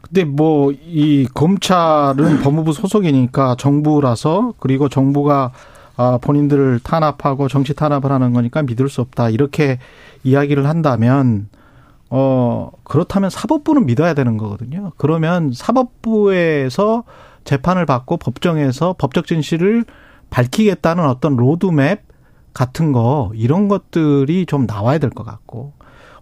근데 뭐 이 검찰은 [clears throat] 법무부 소속이니까 정부라서 그리고 정부가 아 본인들을 탄압하고 정치 탄압을 하는 거니까 믿을 수 없다 이렇게 이야기를 한다면 어 그렇다면 사법부는 믿어야 되는 거거든요. 그러면 사법부에서 재판을 받고 법정에서 법적 진실을 밝히겠다는 어떤 로드맵 같은 거 이런 것들이 좀 나와야 될 것 같고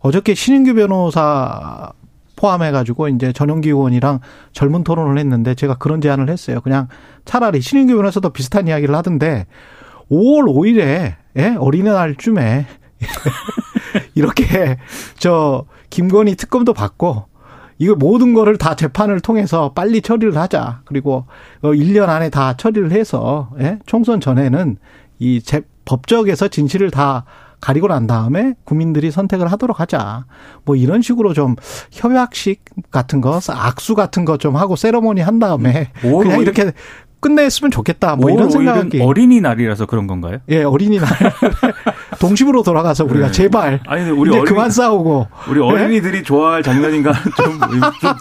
어저께 신인규 변호사 포함해가지고 이제 전용기 의원이랑 젊은 토론을 했는데 제가 그런 제안을 했어요. 그냥 차라리 신인규 변호사도 비슷한 이야기를 하던데 5월 5일에 예? 어린이날쯤에 [laughs] 이렇게 저 김건희 특검도 받고 이거 모든 거를 다 재판을 통해서 빨리 처리를 하자. 그리고 1년 안에 다 처리를 해서 예? 총선 전에는 이 재, 법적에서 진실을 다 가리고 난 다음에 국민들이 선택을 하도록 하자. 뭐 이런 식으로 좀 협약식 같은 거, 악수 같은 거 좀 하고 세러모니 한 다음에 [laughs] 오, 그냥 이렇게 끝냈으면 좋겠다. 뭐 이런 생각이. 어린이날이라서 그런 건가요? 예, 어린이날. [laughs] 동심으로 돌아가서 우리가 제발. 아니, 우리 어린이- 그만 싸우고. 우리 어린이들이 좋아할 장난인가 좀, 좀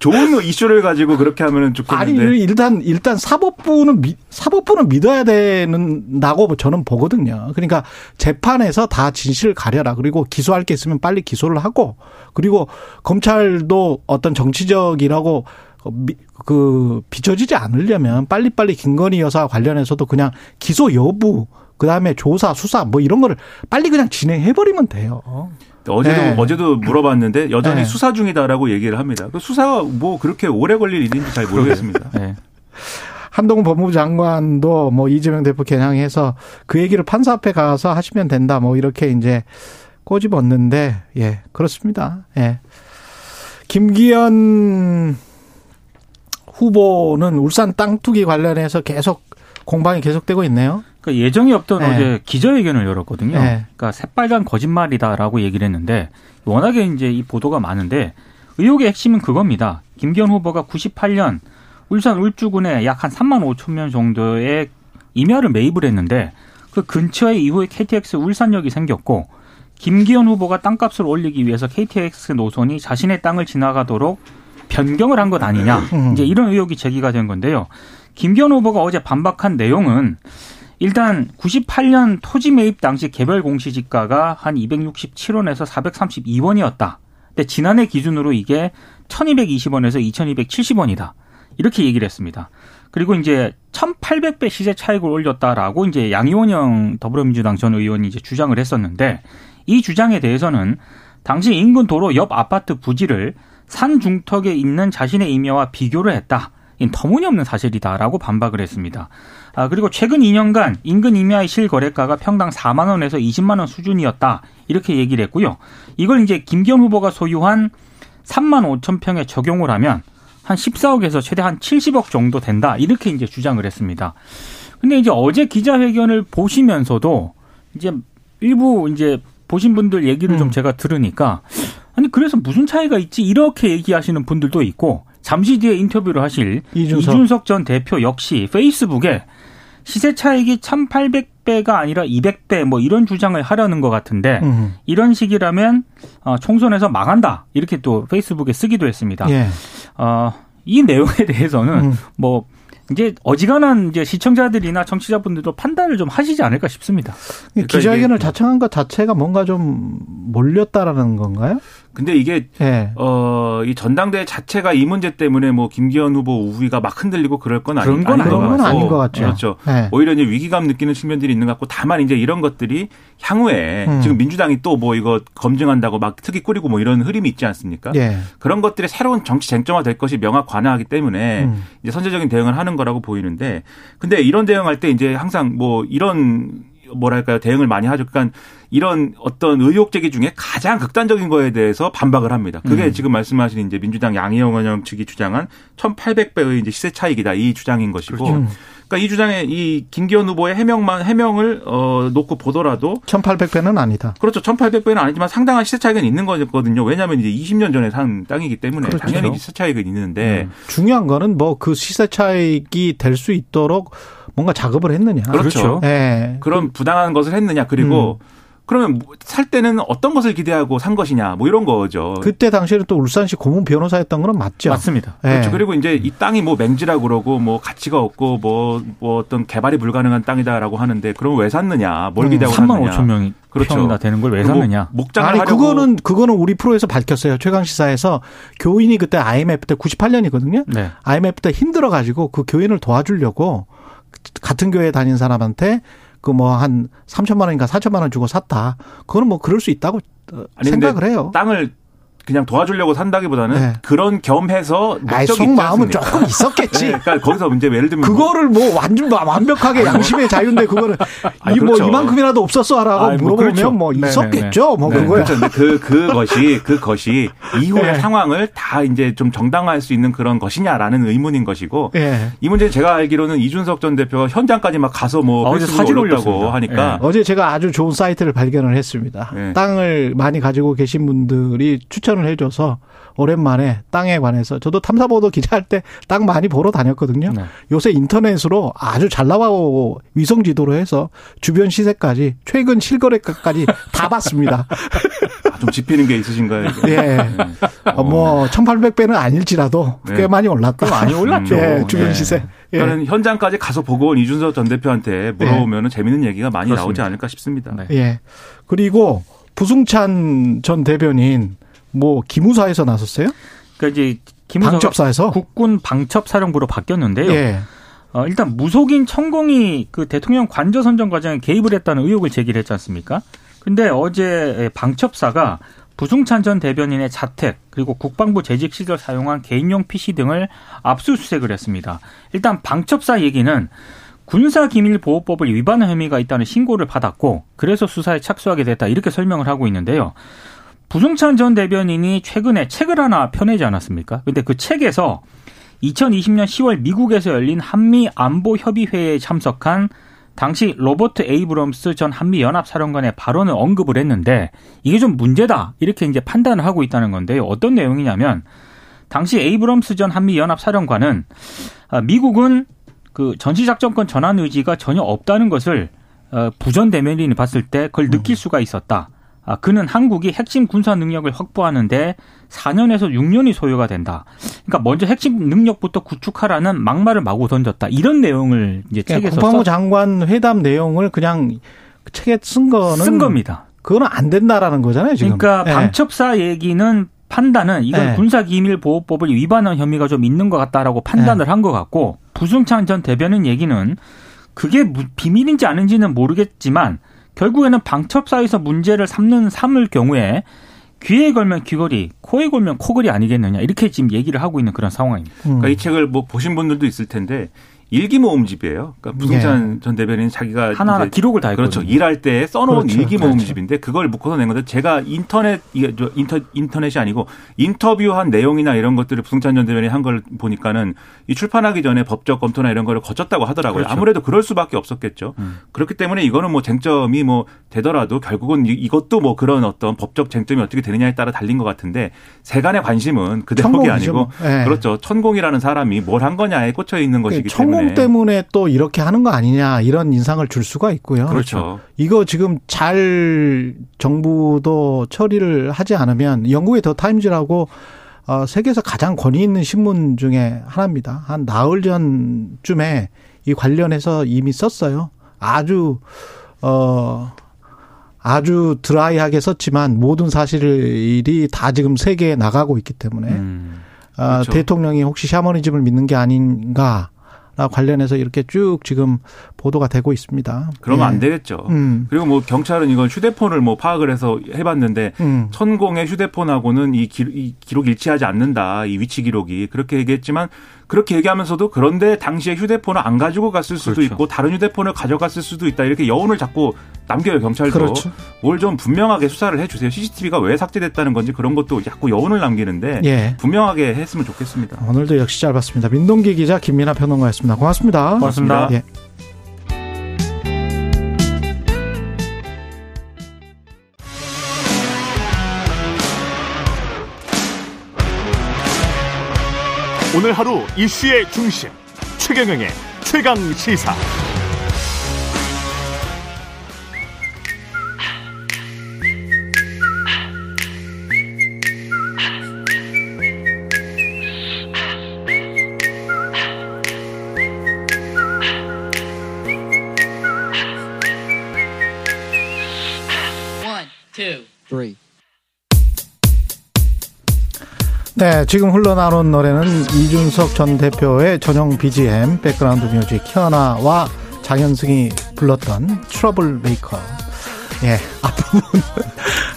좋은 이슈를 가지고 그렇게 하면은 아니 좋겠는데. 일단 일단 사법부는 미- 사법부는 믿어야 되는다고 저는 보거든요. 그러니까 재판에서 다 진실을 가려라. 그리고 기소할 게 있으면 빨리 기소를 하고 그리고 검찰도 어떤 정치적이라고 미- 그 비춰지지 않으려면 빨리빨리 김건희 여사 관련해서도 그냥 기소 여부 그다음에 조사 수사 뭐 이런 거를 빨리 그냥 진행해 버리면 돼요. 어제도 네. 어제도 물어봤는데 여전히 네. 수사 중이다라고 얘기를 합니다. 그 수사가 뭐 그렇게 오래 걸릴 일인지 잘 모르겠습니다. 네. 한동훈 법무부 장관도 뭐 이재명 대표 겨냥해서 그 얘기를 판사 앞에 가서 하시면 된다. 뭐 이렇게 이제 꼬집었는데 예 그렇습니다. 예 김기현 후보는 울산 땅 투기 관련해서 계속 공방이 계속되고 있네요. 그 예정이 없던 네. 어제 기자회견을 열었거든요. 네. 그러니까 새빨간 거짓말이다라고 얘기를 했는데 워낙에 이제 이 보도가 많은데 의혹의 핵심은 그겁니다. 김기현 후보가 98년 울산 울주군에 약 한 3만 5천 명 정도의 임야를 매입을 했는데 그 근처에 이후에 KTX 울산역이 생겼고 김기현 후보가 땅값을 올리기 위해서 KTX 노선이 자신의 땅을 지나가도록 변경을 한 것 아니냐. 음. 이제 이런 의혹이 제기가 된 건데요. 김기현 후보가 어제 반박한 내용은 일단 98년 토지 매입 당시 개별 공시지가가 한 267원에서 432원이었다. 근데 지난해 기준으로 이게 1220원에서 2270원이다. 이렇게 얘기를 했습니다. 그리고 이제 1800배 시세 차익을 올렸다라고 이제 양이원영 더불어민주당 전 의원이 이제 주장을 했었는데 이 주장에 대해서는 당시 인근 도로 옆 아파트 부지를 산 중턱에 있는 자신의 임야와 비교를 했다. 이 터무니없는 사실이다라고 반박을 했습니다. 아, 그리고 최근 2년간 인근 임야의 실거래가가 평당 4만 원에서 20만 원 수준이었다. 이렇게 얘기를 했고요. 이걸 이제 김기현 후보가 소유한 3만 5천 평에 적용을 하면 한 14억에서 최대 한 70억 정도 된다. 이렇게 이제 주장을 했습니다. 근데 이제 어제 기자회견을 보시면서도 이제 일부 이제 보신 분들 얘기를 음. 좀 제가 들으니까 아니 그래서 무슨 차이가 있지 이렇게 얘기하시는 분들도 있고 잠시 뒤에 인터뷰를 하실 이준석. 이준석, 전 대표 역시 페이스북에 시세 차익이 1,800배가 아니라 200배 뭐 이런 주장을 하려는 것 같은데 음. 이런 식이라면 어, 총선에서 망한다 이렇게 또 페이스북에 쓰기도 했습니다. 예. 어, 이 내용에 대해서는 음. 뭐 이제 어지간한 이제 시청자들이나 청취자분들도 판단을 좀 하시지 않을까 싶습니다. 그러니까 기자회견을 자청한 것 자체가 뭔가 좀 몰렸다라는 건가요? 근데 이게 예. 어, 이 전당대회 자체가 이 문제 때문에 뭐 김기현 후보 우위가 막 흔들리고 그럴 건 아니, 건 아닌 건. 아닌 것 같죠. 그렇죠. 예. 오히려 이제 위기감 느끼는 측면들이 있는 것 같고 다만 이제 이런 것들이 향후에 음. 지금 민주당이 또 뭐 이거 검증한다고 막 특이 꾸리고 뭐 이런 흐름이 있지 않습니까? 예. 그런 것들이 새로운 정치 쟁점화 될 것이 명확 관화하기 때문에 음. 이제 선제적인 대응을 하는 거라고 보이는데 근데 이런 대응할 때 이제 항상 뭐 이런 뭐랄까요 대응을 많이 하죠. 그러니까 이런 어떤 의혹 제기 중에 가장 극단적인 거에 대해서 반박을 합니다. 그게 음. 지금 말씀하신 이제 민주당 양희영 의원 측이 주장한 1,800배의 이제 시세 차익이다 이 주장인 것이고. 그렇죠. 그러니까 이 주장에 이 김기현 후보의 해명만 해명을 어 놓고 보더라도 1800배는 아니다. 그렇죠. 1,800배는 아니지만 상당한 시세 차익은 있는 거거든요. 왜냐하면 이제 20년 전에 산 땅이기 때문에 그렇죠. 당연히 시세 차익은 있는데 음. 중요한 거는 뭐 그 시세 차익이 될 수 있도록 뭔가 작업을 했느냐. 그렇죠. 예. 그런 부당한 것을 했느냐 그리고 그러면 뭐살 때는 어떤 것을 기대하고 산 것이냐 뭐 이런 거죠. 그때 당시에는 또 울산시 고문 변호사였던 거는 맞죠. 맞습니다. 예. 그렇죠. 그리고 이제 이 땅이 뭐 맹지라 그러고 뭐 가치가 없고 뭐, 뭐 어떤 개발이 불가능한 땅이다라고 하는데 그럼 왜 샀느냐? 뭘 음, 기대하고 3만 샀느냐? 5천 명이 그렇죠. 되는 걸 왜 샀느냐? 목장을 아니 하려고 그거는 그거는 우리 프로에서 밝혔어요. 최강 시사에서 교인이 그때 IMF 때 98년이거든요. 네. IMF 때 힘들어 가지고 그 교인을 도와주려고 같은 교회 다닌 사람한테 그 뭐 한 3천만 원인가 4천만 원 주고 샀다. 그거는 뭐 그럴 수 있다고 어, 아니, 생각을 해요. 땅을 그냥 도와주려고 산다기보다는 네. 그런 겸해서 목적이 속마음은 않습니까? 조금 있었겠지. 네, 그러니까 거기서 이제 예를 들면 뭐 그거를 뭐 완전 완벽하게 양심의 자유인데 그거를 [laughs] 아, 이뭐 그렇죠. 이만큼이라도 없었어라고 아이, 뭐 물어보면 그렇죠. 뭐 네, 있었겠죠. 뭐 네, 그거야. 그렇죠. 근데 그 그것이 그것이 이후의 네. 상황을 다 이제 좀 정당화할 수 있는 그런 것이냐라는 의문인 것이고 예. 이 문제는 제가 알기로는 이준석 전 대표가 현장까지 막 가서 뭐 어제 페이스북에 사진 올렸다고 올렸습니다. 하니까 어제 제가 아주 좋은 사이트를 발견을 했습니다. 네. 땅을 많이 가지고 계신 분들이 추천 을 해줘서 오랜만에 땅에 관해서 저도 탐사보도 기자할 때 땅 많이 보러 다녔거든요. 네. 요새 인터넷으로 아주 잘 나와고 위성 지도로 해서 주변 시세까지 최근 실거래가까지 [laughs] 다 봤습니다. 아, 좀 짚히는 게 있으신가요? 예. 네. 어, 뭐 1,800배는 아닐지라도 네. 꽤 많이 올랐다. 많이 올랐죠. 예, 주변 네. 시세. 예. 저는 현장까지 가서 보고 온 이준석 전 대표한테 물어보면 재밌는 얘기가 많이 나오지 그렇습니다. 않을까 싶습니다. 네. 예. 그리고 부승찬 전 대변인 뭐 기무사에서 나섰어요? 그러니까 이제 김우석 방첩사에서? 국군 방첩사령부로 바뀌었는데요. 예. 어, 일단 무속인 천공이 그 대통령 관저 선정 과정에 개입을 했다는 의혹을 제기를 했지 않습니까? 근데 어제 방첩사가 부승찬 전 대변인의 자택 그리고 국방부 재직 시절 사용한 개인용 PC 등을 압수수색을 했습니다. 일단 방첩사 얘기는 군사기밀보호법을 위반한 혐의가 있다는 신고를 받았고 그래서 수사에 착수하게 됐다 이렇게 설명을 하고 있는데요. 부승찬 전 대변인이 최근에 책을 하나 펴내지 않았습니까? 근데 그 책에서 2020년 10월 미국에서 열린 한미 안보 협의회에 참석한 당시 로버트 에이브럼스 전 한미 연합 사령관의 발언을 언급을 했는데 이게 좀 문제다 이렇게 이제 판단을 하고 있다는 건데요. 어떤 내용이냐면 당시 에이브럼스 전 한미 연합 사령관은 아, 미국은 그 전시작전권 전환 의지가 전혀 없다는 것을 어, 부전 대면인이 봤을 때 그걸 느낄 수가 있었다. 아, 그는 한국이 핵심 군사 능력을 확보하는데 4년에서 6년이 소요가 된다. 그러니까 먼저 핵심 능력부터 구축하라는 막말을 마구 던졌다. 이런 내용을 이제 그러니까 책에서 국방부 써, 장관 회담 내용을 그냥 책에 쓴 거는 쓴 겁니다. 그거는 안 된다라는 거잖아요, 지금. 그러니까 예. 방첩사 얘기는 판단은 이건 네. 군사기밀보호법을 위반한 혐의가 좀 있는 것 같다라고 판단을 네. 한것 같고 부승찬 전 대변인 얘기는 그게 무- 비밀인지 아닌지는 모르겠지만 결국에는 방첩사에서 문제를 삼는 삼을 경우에 귀에 걸면 귀걸이, 코에 걸면 코걸이 아니겠느냐 이렇게 지금 얘기를 하고 있는 그런 상황입니다. 음. 그러니까 이 책을 뭐 보신 분들도 있을 텐데 일기 모음집이에요. 그러니까 부승찬 전 대변인 자기가 하나하나 기록을 다 그렇죠. 했거든요. 일할 때 써놓은 그렇죠. 일기 그렇죠. 모음집인데 그걸 묶어서 낸 건데 제가 인터넷 이게 저 인터 인터넷이 아니고 인터뷰한 내용이나 이런 것들을 부승찬 전 대변인이 한 걸 보니까는 이 출판하기 전에 법적 검토나 이런 거를 거쳤다고 하더라고요. 그렇죠. 아무래도 그럴 수밖에 없었겠죠. 음. 그렇기 때문에 이거는 뭐 쟁점이 뭐 되더라도 결국은 이- 이것도 뭐 그런 어떤 법적 쟁점이 어떻게 되느냐에 따라 달린 것 같은데 세간의 관심은 그 대목이 아니고 뭐. 예. 그렇죠. 천공이라는 사람이 뭘 한 거냐에 꽂혀 있는 그 것이기 때문에 때문에 또 이렇게 하는 거 아니냐 이런 인상을 줄 수가 있고요. 그렇죠. 이거 지금 잘 정부도 처리를 하지 않으면 영국의 더 타임즈라고 어, 세계에서 가장 권위 있는 신문 중에 하나입니다. 한 나흘 전쯤에 이 관련해서 이미 썼어요. 아주 어 아주 드라이하게 썼지만 모든 사실이 다 지금 세계에 나가고 있기 때문에 음. 아, 그렇죠. 대통령이 혹시 샤머니즘을 믿는 게 아닌가 관련해서 이렇게 쭉 지금 보도가 되고 있습니다. 그러면 예. 안 되겠죠. 음. 그리고 뭐 경찰은 이건 휴대폰을 뭐 파악을 해서 해봤는데 음. 천공의 휴대폰하고는 이, 기, 이 기록 일치하지 않는다. 이 위치 기록이 그렇게 얘기했지만 그렇게 얘기하면서도 그런데 당시에 휴대폰을 안 가지고 갔을 수도 그렇죠. 있고 다른 휴대폰을 가져갔을 수도 있다. 이렇게 여운을 자꾸 남겨요 경찰도. 그렇죠. 뭘좀 분명하게 수사를 해주세요. CCTV가 왜 삭제됐다는 건지 그런 것도 자꾸 여운을 남기는데 예. 분명하게 했으면 좋겠습니다. 오늘도 역시 짧았습니다. 민동기 기자 김민아 평론가였습니다. 고맙습니다. 고맙습니다. 예. 오늘 하루 이슈의 중심 최경영의 최강 시사. 네, 지금 흘러나오는 노래는 이준석 전 대표의 전용 BGM background music 현아와 장현승이 불렀던 Trouble Maker. 예, 앞부분,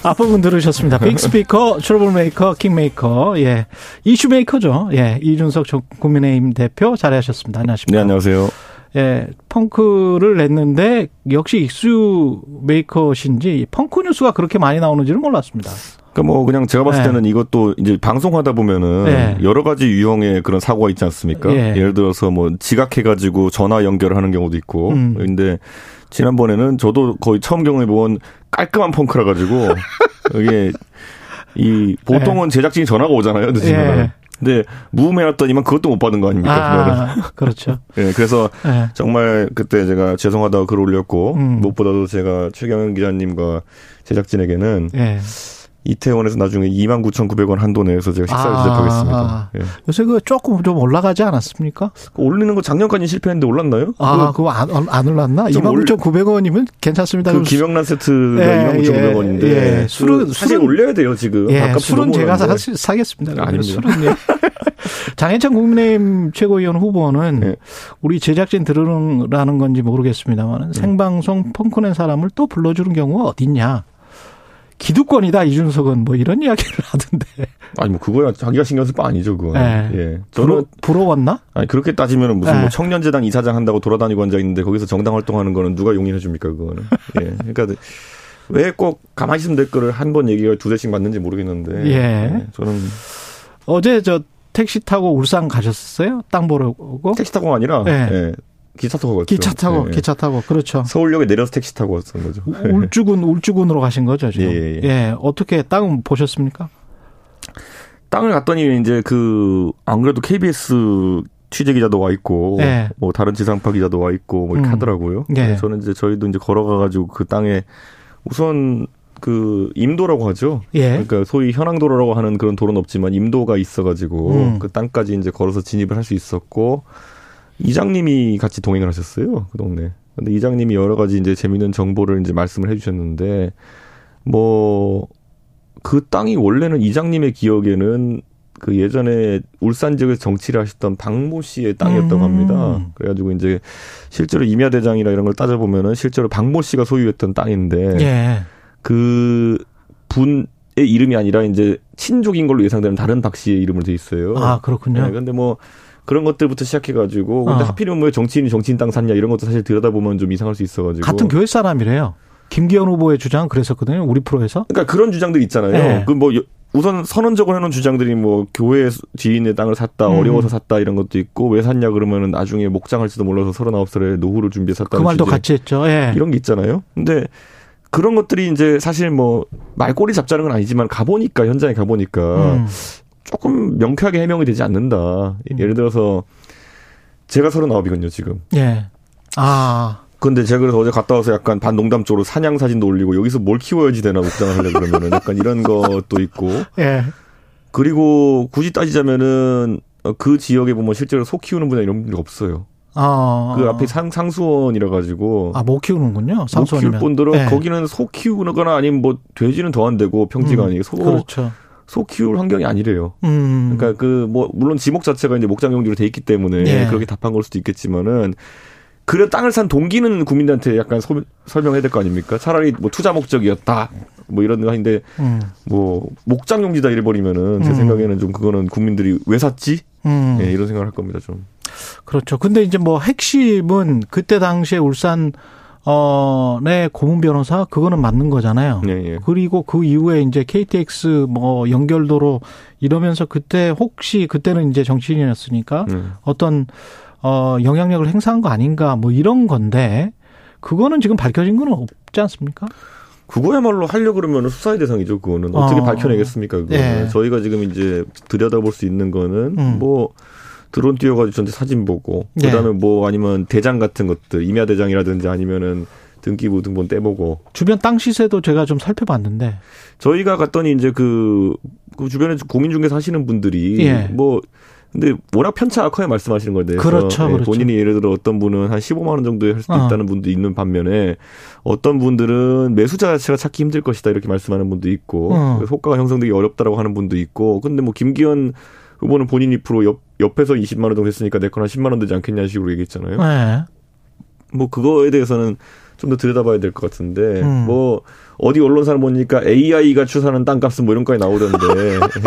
앞부분 [laughs] 들으셨습니다. big speaker, trouble maker, kingmaker, 예, issue maker죠. 예, 이준석 전 국민의힘 대표 자리하셨습니다. 안녕하십니까. 네, 안녕하세요. 예, 펑크를 냈는데 역시 issue maker신지 펑크 뉴스가 그렇게 많이 나오는지는 몰랐습니다. 그러니까 뭐 그냥 제가 봤을 네. 때는 이것도 이제 방송하다 보면은 네. 여러 가지 유형의 그런 사고가 있지 않습니까? 예. 예를 들어서 뭐 지각해가지고 전화 연결을 하는 경우도 있고. 음. 근데 지난번에는 저도 거의 처음 경험해 본 깔끔한 펑크라 가지고 [laughs] 이게 이 보통은 제작진이 전화가 오잖아요. 늦으면. 예. 근데 무음해놨더니만 그것도 못 받은 거 아닙니까? 아, 그렇죠. [laughs] 예, 그래서 예. 정말 그때 제가 죄송하다고 글 올렸고 음. 무엇보다도 제가 최경영 기자님과 제작진에게는 예. 이태원에서 나중에 29,900원 한도 내에서 제가 식사를 아, 대접하겠습니다. 아. 예. 요새 그 조금 좀 올라가지 않았습니까? 그거 올리는 거 작년까지 실패했는데 올랐나요? 아, 그 거 안, 안 올랐나? 좀 올- 29,900원이면 괜찮습니다. 그 김영란 세트가 예, 29,900원인데 예, 예. 술은- 사실 술은- 올려야 돼요 지금. 예, 술은 제가 사. 사겠습니다. 아닙니다. 술은 예. [laughs] 장해찬 국민의힘 최고위원 후보는 네. 우리 제작진 들으라는 건지 모르겠습니다만 생방송 펑크낸 사람을 또 불러주는 경우가 어딨냐. 기득권이다 이준석은 뭐 이런 [laughs] 이야기를 하던데 아니 뭐 그거야 자기가 신경 쓸거 아니죠 그거. 예. 예. 부러, 저는 부러 웠나? 아니 그렇게 따지면은 무슨 예. 뭐 청년재단 이사장 한다고 돌아다니고 앉아 있는데 거기서 정당 활동하는 거는 누가 용인해 줍니까 그거는. 예. 그러니까 왜 꼭 가만히 있으면 될 거를 한 번 얘기가 두 대씩 맞는지 모르겠는데. 예. 저는 어제 저 택시 타고 울산 가셨어요? 땅 보러고? 택시 타고가 아니라 예. 예. 기차 타고 갔죠. 기차 타고 예. 기차 타고 그렇죠. 서울역에 내려서 택시 타고 왔던 거죠. 울주군 울주군으로 가신 거죠 지금. 예, 예. 어떻게 땅 보셨습니까? 땅을 갔더니 이제 그 안 그래도 KBS 취재 기자도 와 있고 예. 뭐 다른 지상파 기자도 와 있고 뭐 이렇게 음. 하더라고요. 예. 저는 이제 저희도 이제 걸어가 가지고 그 땅에 우선 그 임도라고 하죠. 예. 그러니까 소위 현황도로라고 하는 그런 도로는 없지만 임도가 있어 가지고 음. 그 땅까지 이제 걸어서 진입을 할 수 있었고 이장님이 같이 동행을 하셨어요 그 동네. 근데 이장님이 여러 가지 이제 재미있는 정보를 이제 말씀을 해주셨는데 뭐 그 땅이 원래는 이장님의 기억에는 그 예전에 울산 지역에서 정치를 하셨던 박모 씨의 땅이었다고 음. 합니다. 그래가지고 이제 실제로 임야대장이나 이런 걸 따져보면은 실제로 박모 씨가 소유했던 땅인데 예. 그 분의 이름이 아니라 이제 친족인 걸로 예상되는 다른 박 씨의 이름으로 돼 있어요. 아 그렇군요. 네, 근데 뭐 그런 것들부터 시작해가지고 근데 어. 하필이면 왜 정치인이 정치인 땅 샀냐 이런 것도 사실 들여다보면 좀 이상할 수 있어가지고 같은 교회 사람이래요. 김기현 후보의 주장은 그랬었거든요. 우리 프로에서. 그러니까 그런 주장들 있잖아요. 네. 그뭐 우선 선언적으로 해놓은 주장들이 뭐 교회 지인의 땅을 샀다 음. 어려워서 샀다 이런 것도 있고 왜 샀냐 그러면은 나중에 목장할지도 몰라서 39살에 노후를 준비해 샀다 그 말도 같이 했죠. 예. 이런 게 있잖아요. 근데 그런 것들이 이제 사실 뭐 말꼬리 잡자는 건 아니지만 가보니까 현장에 가보니까 음. 조금 명쾌하게 해명이 되지 않는다. 예를 들어서 제가 39이거든요, 지금. 예. 아. 근데 제가 그래서 어제 갔다 와서 약간 반 농담적으로 사냥 사진도 올리고 여기서 뭘 키워야지 되나 목장을 하려 그러면은 약간 이런 [laughs] 것도 있고. 예. 그리고 굳이 따지자면은 어, 그 지역에 보면 실제로 소 키우는 분야 이런 분들이 없어요. 어. 그 앞에 상, 상수원이라 가지고. 아, 못 키우는군요. 못 상수원이면. 키울 분들은 예. 거기는 소 키우거나 아니면 뭐 돼지는 더 안 되고 평지가 음, 아니고 소, 그렇죠. 소 키울 환경이 아니래요. 음. 그러니까 그 뭐 물론 지목 자체가 이제 목장 용지로 돼 있기 때문에 예. 그렇게 답한 걸 수도 있겠지만은 그래 땅을 산 동기는 국민들한테 약간 소- 설명해야 될 거 아닙니까? 차라리 뭐 투자 목적이었다. 뭐 이런 거 아닌데 음. 뭐 목장 용지다 이래버리면은 제 음. 생각에는 좀 그거는 국민들이 왜 샀지? 음. 예, 이런 생각을 할 겁니다 좀. 그렇죠. 근데 이제 뭐 핵심은 그때 당시에 울산 어내 고문 변호사 그거는 맞는 거잖아요. 예, 예. 그리고 그 이후에 이제 KTX 뭐 연결도로 이러면서 그때 혹시 그때는 이제 정치인이었으니까 음. 어떤 어 영향력을 행사한 거 아닌가 뭐 이런 건데 그거는 지금 밝혀진 건 없지 않습니까? 그거야말로 하려 그러면 수사의 대상이죠. 그거는 어떻게 어. 밝혀내겠습니까? 그거는 예. 저희가 지금 이제 들여다볼 수 있는 거는 음. 뭐 드론 띄워가지고 전체 사진 보고 예. 그다음에 뭐 아니면 대장 같은 것들 임야 대장이라든지 아니면은 등기부 등본 떼보고 주변 땅 시세도 제가 좀 살펴봤는데 저희가 갔더니 이제 그, 그 주변에 공인중개사 하시는 분들이 예. 뭐 근데 워낙 편차가 커야 말씀하시는 건데 그렇죠, 그렇죠. 본인이 예를 들어 어떤 분은 한 15만 원 정도에 할 수도 어. 있다는 분도 있는 반면에 어떤 분들은 매수자 자체가 찾기 힘들 것이다 이렇게 말씀하는 분도 있고 어. 그래서 호가가 형성되기 어렵다라고 하는 분도 있고 근데 뭐 김기현 후보는 본인이 프로 옆, 옆에서 20만 원 정도 했으니까 내 건 한 10만 원 되지 않겠냐는 식으로 얘기했잖아요. 네. 뭐 그거에 대해서는 좀 더 들여다봐야 될 것 같은데 음. 뭐 어디 언론사를 보니까 AI가 추산한 땅값은 뭐 이런 거에 나오던데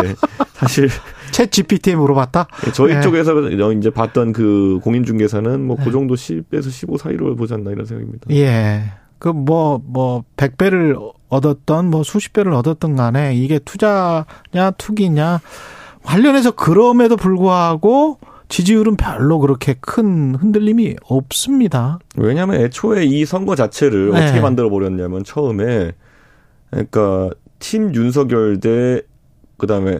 예. [laughs] 사실 챗 GPT에 물어봤다. 저희 네. 쪽에서 이제 봤던 그 공인중개사는 뭐그 정도 10에서 15 사이로 보지 않나 이런 생각입니다. 예. 그 뭐, 뭐, 100배를 얻었던, 뭐, 수십 배를 얻었던 간에 이게 투자냐, 투기냐, 관련해서 그럼에도 불구하고 지지율은 별로 그렇게 큰 흔들림이 없습니다. 왜냐하면 애초에 이 선거 자체를 네. 어떻게 만들어 버렸냐면 처음에 그러니까 팀 윤석열 대 그다음에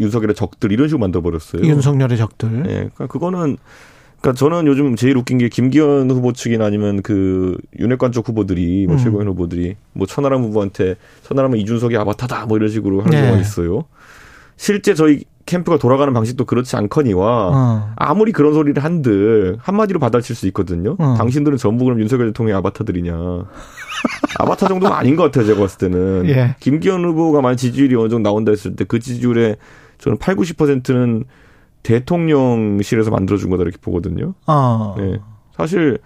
윤석열의 적들 이런 식으로 만들어 버렸어요. 윤석열의 적들. 예, 그러니까 그거는 그러니까 저는 요즘 제일 웃긴 게 김기현 후보 측이나 아니면 그 윤핵관 쪽 후보들이 뭐 음. 최고위원 후보들이 뭐 천하람 후보한테 천하람은 이준석이 아바타다 뭐 이런 식으로 하는 네. 경우가 있어요. 실제 저희 캠프가 돌아가는 방식도 그렇지 않거니와 어. 아무리 그런 소리를 한들 한마디로 받아칠 수 있거든요. 어. 당신들은 전부 그럼 윤석열 대통령의 아바타들이냐. 아바타 정도는 아닌 것 같아요. 제가 봤을 때는. 예. 김기현 후보가 만약 지지율이 어느 정도 나온다 했을 때 그 지지율에 저는 8, 90%는 대통령실에서 만들어준 거다 이렇게 보거든요. 어. 네. 사실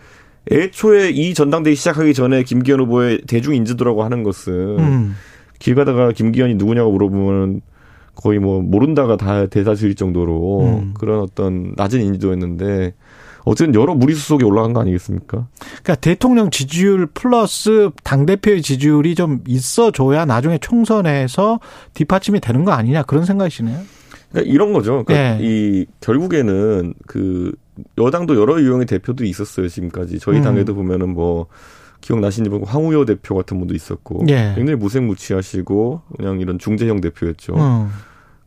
애초에 이 전당대회 시작하기 전에 김기현 후보의 대중 인지도라고 하는 것은 음. 길 가다가 김기현이 누구냐고 물어보면 거의 뭐 모른다가 다 대다수일 정도로 음. 그런 어떤 낮은 인지도였는데 어쨌든 여러 무리수 속에 올라간 거 아니겠습니까? 그러니까 대통령 지지율 플러스 당 대표의 지지율이 좀 있어줘야 나중에 총선에서 뒷받침이 되는 거 아니냐 그런 생각이시네요. 그러니까 이런 거죠. 그러니까 네. 이 결국에는 그 여당도 여러 유형의 대표들이 있었어요 지금까지 저희 음. 당에도 보면은 뭐 기억나시는지 모르고 황우여 대표 같은 분도 있었고 예. 굉장히 무색무취하시고 그냥 이런 중재형 대표였죠. 음.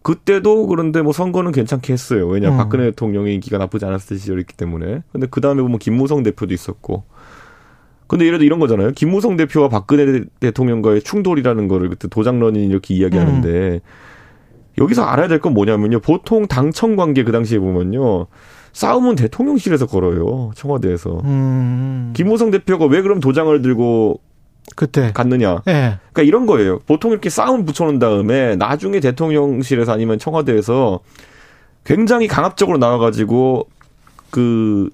그때도 그런데 뭐 선거는 괜찮게 했어요. 왜냐 음. 박근혜 대통령의 인기가 나쁘지 않았을 시절이기 때문에. 근데 그 다음에 보면 김무성 대표도 있었고. 근데 예를 들어 이런 거잖아요. 김무성 대표와 박근혜 대통령과의 충돌이라는 거를 그때 도장런이 이렇게 이야기하는데 음. 여기서 알아야 될 건 뭐냐면요. 보통 당청 관계 그 당시에 보면요. 싸움은 대통령실에서 걸어요. 청와대에서. 음. 김무성 대표가 왜 그럼 도장을 들고 그때. 갔느냐. 예. 그러니까 이런 거예요. 보통 이렇게 싸움 붙여놓은 다음에 나중에 대통령실에서 아니면 청와대에서 굉장히 강압적으로 나와가지고 그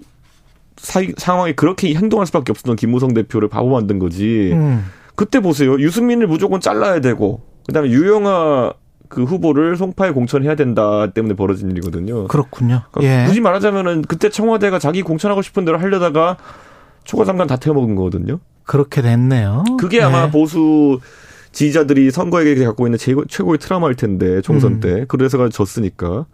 사이, 상황이 그렇게 행동할 수밖에 없었던 김무성 대표를 바보 만든 거지. 음. 그때 보세요. 유승민을 무조건 잘라야 되고 그다음에 유영아 그 후보를 송파에 공천해야 된다 때문에 벌어진 일이거든요. 그렇군요. 그러니까 예. 굳이 말하자면은 그때 청와대가 자기 공천하고 싶은 대로 하려다가 초과 장관 다 태워먹은 거거든요. 그렇게 됐네요. 그게 아마 예. 보수 지지자들이 선거에 갖고 있는 최고, 최고의 트라우마일 텐데 총선 음. 때 그래서가 졌으니까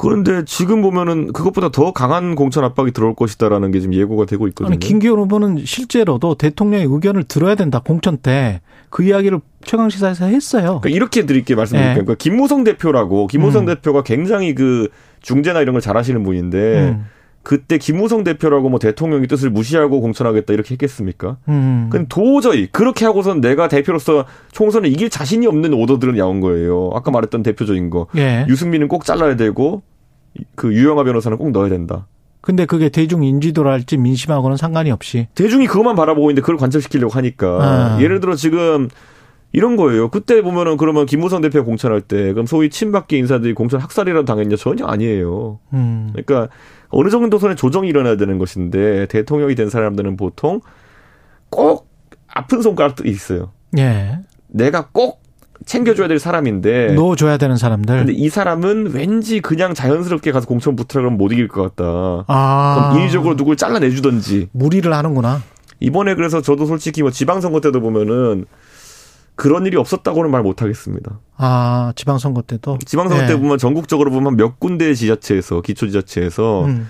그런데 지금 보면은 그것보다 더 강한 공천 압박이 들어올 것이다라는 게 지금 예고가 되고 있거든요. 아니 김기현 후보는 실제로도 대통령의 의견을 들어야 된다 공천 때 그 이야기를 최강 시사에서 했어요. 그러니까 이렇게 드릴게 말씀드릴게요. 예. 그러니까 김무성 대표라고 김무성 음. 대표가 굉장히 그 중재나 이런 걸 잘하시는 분인데 음. 그때 김무성 대표라고 뭐 대통령의 뜻을 무시하고 공천하겠다 이렇게 했겠습니까? 음. 그건 도저히 그렇게 하고선 내가 대표로서 총선을 이길 자신이 없는 오더들은 나온 거예요. 아까 말했던 대표적인 거. 예. 유승민은 꼭 잘라야 되고 그 유영아 변호사는 꼭 넣어야 된다. 근데 그게 대중 인지도랄지 민심하고는 상관이 없이 대중이 그것만 바라보고 있는데 그걸 관철시키려고 하니까 아. 예를 들어 지금 이런 거예요. 그때 보면은 그러면 김무성 대표 공천할 때 그럼 소위 친박계 인사들이 공천 학살이라도 당했냐 전혀 아니에요. 음. 그러니까 어느 정도 선에 조정이 일어나야 되는 것인데 대통령이 된 사람들은 보통 꼭 아픈 손가락들이 있어요. 예. 내가 꼭 챙겨줘야 될 사람인데 넣어줘야 되는 사람들. 네. 근데 이 사람은 왠지 그냥 자연스럽게 가서 공천 붙으라 그러면 못 이길 것 같다. 아. 그럼 인위적으로 누굴 잘라내주던지. 무리를 하는구나. 이번에 그래서 저도 솔직히 뭐 지방선거 때도 보면은 그런 일이 없었다고는 말 못하겠습니다. 아 지방선거 때도. 지방선거 예. 때 보면 전국적으로 보면 몇 군데 지자체에서 기초지자체에서 음.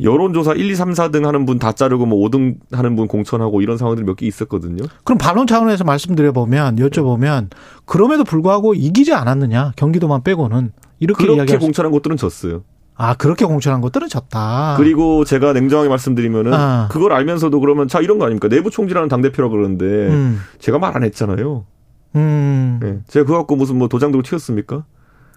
여론조사 1, 2, 3, 4등 하는 분 다 자르고 뭐 5등 하는 분 공천하고 이런 상황들이 몇 개 있었거든요. 그럼 반론 차원에서 말씀드려보면 여쭤보면 그럼에도 불구하고 이기지 않았느냐 경기도만 빼고는 이렇게 그렇게. 공천한 것들은 졌어요. 아 그렇게 공천한 것들은 졌다. 그리고 제가 냉정하게 말씀드리면은 아. 그걸 알면서도 그러면 자 이런 거 아닙니까? 내부 총질하는 당 대표라 그러는데 음. 제가 말 안 했잖아요. 음. 네. 제가 그거 갖고 무슨 뭐 도장 들고 튀었습니까?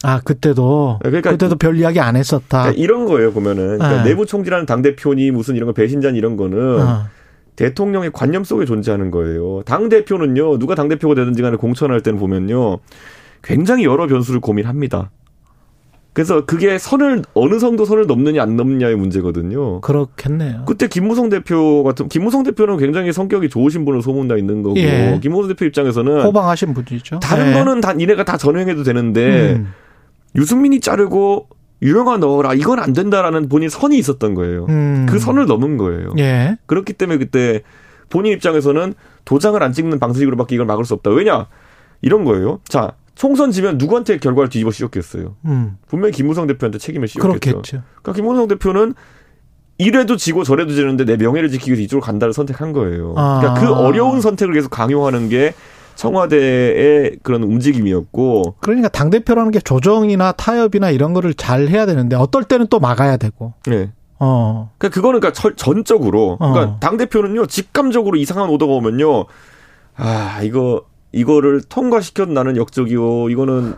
아 그때도 네, 그러니까 그때도 별 이야기 안 했었다. 그러니까 이런 거예요 보면은 그러니까 아. 내부 총질하는 당 대표니 무슨 이런 거 배신자니 이런 거는 아. 대통령의 관념 속에 존재하는 거예요. 당 대표는요 누가 당 대표가 되든지 간에 공천할 때는 보면요 굉장히 여러 변수를 고민합니다. 그래서 그게 선을 어느 정도 선을 넘느냐 안 넘느냐의 문제거든요. 그렇겠네요. 그때 김무성 대표 같은 김무성 대표는 굉장히 성격이 좋으신 분으로 소문나 있는 거고 예. 김무성 대표 입장에서는 호방하신 분이죠. 다른 예. 거는 다 니네가 다 전횡해도 되는데 음. 유승민이 자르고 유영아 넣어라 이건 안 된다라는 본인 선이 있었던 거예요. 음. 그 선을 넘은 거예요. 예. 그렇기 때문에 그때 본인 입장에서는 도장을 안 찍는 방식으로밖에 이걸 막을 수 없다. 왜냐 이런 거예요. 자 총선 지면 누구한테 결과를 뒤집어 씌웠겠어요. 음. 분명히 김무성 대표한테 책임을 씌웠겠죠. 그렇겠죠. 그러니까 김무성 대표는 이래도 지고 저래도 지는데 내 명예를 지키기 위해서 이쪽으로 간다를 선택한 거예요. 그러니까 아. 그 어려운 선택을 계속 강요하는 게 청와대의 그런 움직임이었고 그러니까 당 대표라는 게 조정이나 타협이나 이런 거를 잘 해야 되는데 어떨 때는 또 막아야 되고. 네. 어. 그러니까 그거는 그러니까 절- 전적으로 그러니까 어. 당 대표는요 직감적으로 이상한 오더가 오면요 아 이거 이거를 통과시켜도 나는 역적이요 이거는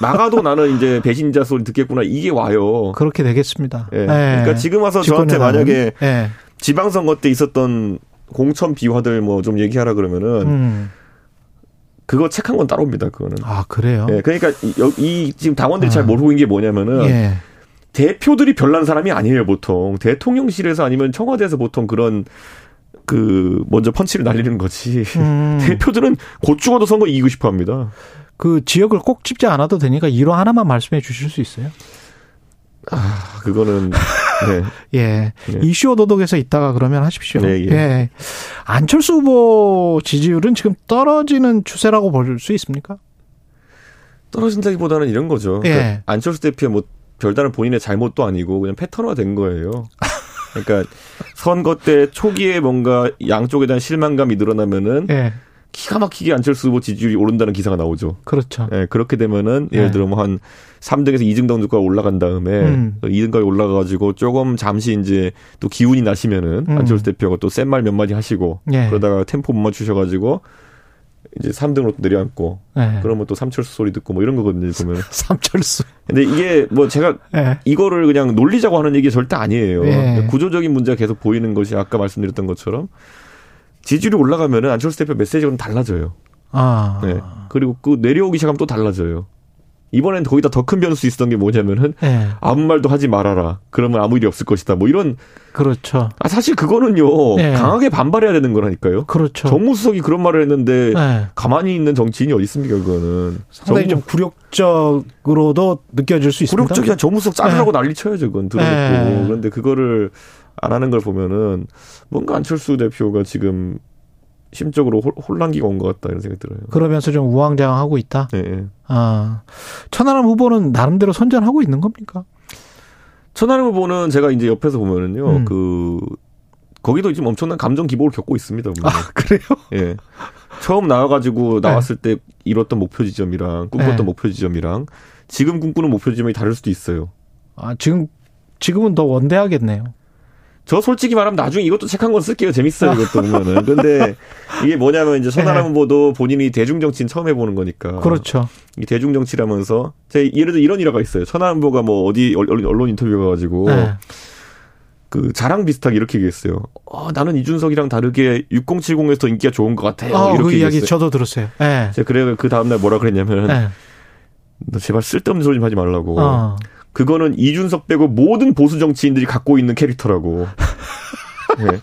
막아도 나는 이제 배신자 소리 듣겠구나 이게 와요. 그렇게 되겠습니다. 예. 그러니까 지금 와서 저한테. 만약에 예. 지방선거 때 있었던 공천 비화들 뭐 좀 얘기하라 그러면은 음. 그거 책 한 권 따로입니다. 그거는. 아, 그래요? 예, 그러니까 이, 지금 당원들이 잘 아. 모르고 있는 게 뭐냐면은 예. 대표들이 별난 사람이 아니에요, 보통. 대통령실에서 아니면 청와대에서 보통 그런 그 먼저 펀치를 날리는 거지. 음. [laughs] 대표들은 곧 죽어도 선거 이기고 싶어 합니다. 그 지역을 꼭 찝지 않아도 되니까 일화 하나만 말씀해 주실 수 있어요? 아, 그거는 네. [laughs] 예. 네. 이슈 오도독에서 있다가 그러면 하십시오. 네, 예. 안철수 후보 지지율은 지금 떨어지는 추세라고 볼 수 있습니까? 떨어진다기보다는 이런 거죠. 예. 그러니까 안철수 대표의 뭐 별다른 본인의 잘못도 아니고 그냥 패턴화 된 거예요. [laughs] 그러니까 선거 때 초기에 뭔가 양쪽에 대한 실망감이 늘어나면은 예. 기가 막히게 안철수 후보 지지율이 오른다는 기사가 나오죠. 그렇죠. 예, 그렇게 되면은 예를 네. 들어 뭐 한 3등에서 2등 정도가 올라간 다음에 음. 2등까지 올라가가지고 조금 잠시 이제 또 기운이 나시면은 음. 안철수 대표가 또 센 말 몇 마디 하시고 예. 그러다가 템포 못 맞추셔가지고 이제 3등으로 내려앉고 예. 그러면 또 삼철수 소리 듣고 뭐 이런 거거든요 보면. [laughs] 삼철수. 근데 이게 뭐 제가 예. 이거를 그냥 놀리자고 하는 얘기 절대 아니에요. 예. 구조적인 문제가 계속 보이는 것이 아까 말씀드렸던 것처럼 지지율이 올라가면은 안철수 대표 메시지가 좀 달라져요. 아. 네. 그리고 그 내려오기 시작하면 또 달라져요. 이번엔 거기다 더 큰 변수 있었던 게 뭐냐면은 예. 아무 말도 하지 말아라. 그러면 아무 일이 없을 것이다. 뭐 이런 그렇죠. 아 사실 그거는요 네. 강하게 반발해야 되는 거라니까요. 그렇죠. 정무수석이 그런 말을 했는데 예. 가만히 있는 정치인이 어디 있습니까 그거는. 상당히 정무- 좀 굴욕적으로도 느껴질 수 있습니다. 굴욕적이야 정무수석 자르라고 난리 쳐야죠 그건 네. 그런데 그거를 안 하는 걸 보면은 뭔가 안철수 대표가 지금 심적으로 홀- 혼란기가 온 것 같다 이런 생각이 들어요. 그러면서 좀 우왕좌왕하고 있다. 예, 예. 아. 천하람 후보는 나름대로 선전하고 있는 겁니까? 천하람 후보는 제가 이제 옆에서 보면은요, 음. 그, 거기도 지금 엄청난 감정 기복을 겪고 있습니다. 보면. 아, 그래요? [laughs] 예. 처음 나와가지고 나왔을 때 이뤘던 목표 지점이랑 꿈꿨던 네. 목표 지점이랑 지금 꿈꾸는 목표 지점이 다를 수도 있어요. 아, 지금, 지금은 더 원대하겠네요. 저 솔직히 말하면 나중에 이것도 책 한 권 쓸게요. 재밌어요. 이것도 보면은. 근데 이게 뭐냐면 이제 천하람 네. 후보도 본인이 대중정치는 처음 해보는 거니까. 그렇죠. 이 대중정치라면서 제 예를 들어 이런 일화가 있어요. 천하람 후보가 뭐 어디 언론, 인터뷰 가가지고 네. 그 자랑 비슷하게 이렇게 얘기했어요. 어, 나는 이준석이랑 다르게 6070에서 더 인기가 좋은 것 같아요. 아, 이렇게 그 이야기 얘기했어요. 저도 들었어요. 예. 제가 그래 그 다음 날 뭐라 그랬냐면 예. 너 제발 쓸데없는 소리 좀 하지 말라고. 어. 그거는 이준석 빼고 모든 보수 정치인들이 갖고 있는 캐릭터라고. [laughs] 네.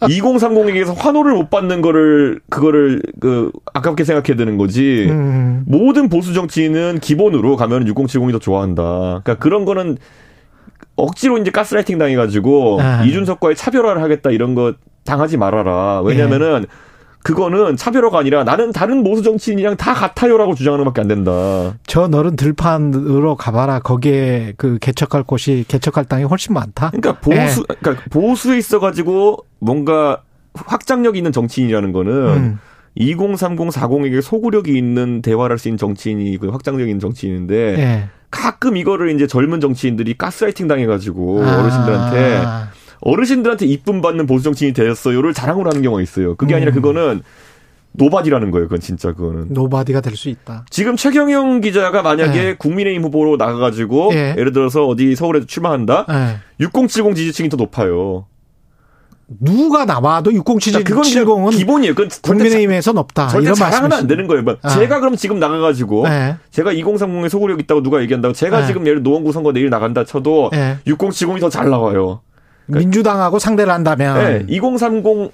2030에게서 환호를 못 받는 거를 그거를 그 아깝게 생각해야 되는 거지. 음. 모든 보수 정치인은 기본으로 가면 6070이 더 좋아한다. 그러니까 그런 거는 억지로 이제 가스라이팅 당해가지고 아. 이준석과의 차별화를 하겠다 이런 거 당하지 말아라. 왜냐면은 예. 그거는 차별화가 아니라 나는 다른 보수 정치인이랑 다 같아요라고 주장하는 것밖에 안 된다. 저 너른 들판으로 가봐라. 거기에 그 개척할 곳이, 개척할 땅이 훨씬 많다. 그러니까 보수, 예. 그러니까 보수에 있어 가지고 뭔가 확장력 있는 정치인이라는 거는 음. 2030, 40에게 소구력이 있는 대화를 할 수 있는 정치인이 그 확장력 있는 정치인인데 예. 가끔 이거를 이제 젊은 정치인들이 가스라이팅 당해가지고 아. 어르신들한테 어르신들한테 이쁨 받는 보수 정치인이 되었어요를 자랑을 하는 경우가 있어요. 그게 아니라 음. 그거는 nobody라는 거예요. 그건 진짜 그거는. nobody가 될 수 있다. 지금 최경영 기자가 만약에 네. 국민의힘 후보로 나가가지고 예. 예를 들어서 어디 서울에서 출마한다. 예. 6070 지지층이 더 높아요. 누가 나와도 6070은 그러니까 그건 기본이에요. 그건 절대 국민의힘에선 없다. 절대 이런 자랑하면 말씀이시 안 되는 거예요. 막 아. 제가 그럼 지금 나가가지고 네. 제가 2030에 소구력 있다고 누가 얘기한다고 제가 네. 지금 예를 노원구 선거 내일 나간다 쳐도 네. 6070이 더 잘 나와요. 민주당하고 상대를 한다면 네, 2030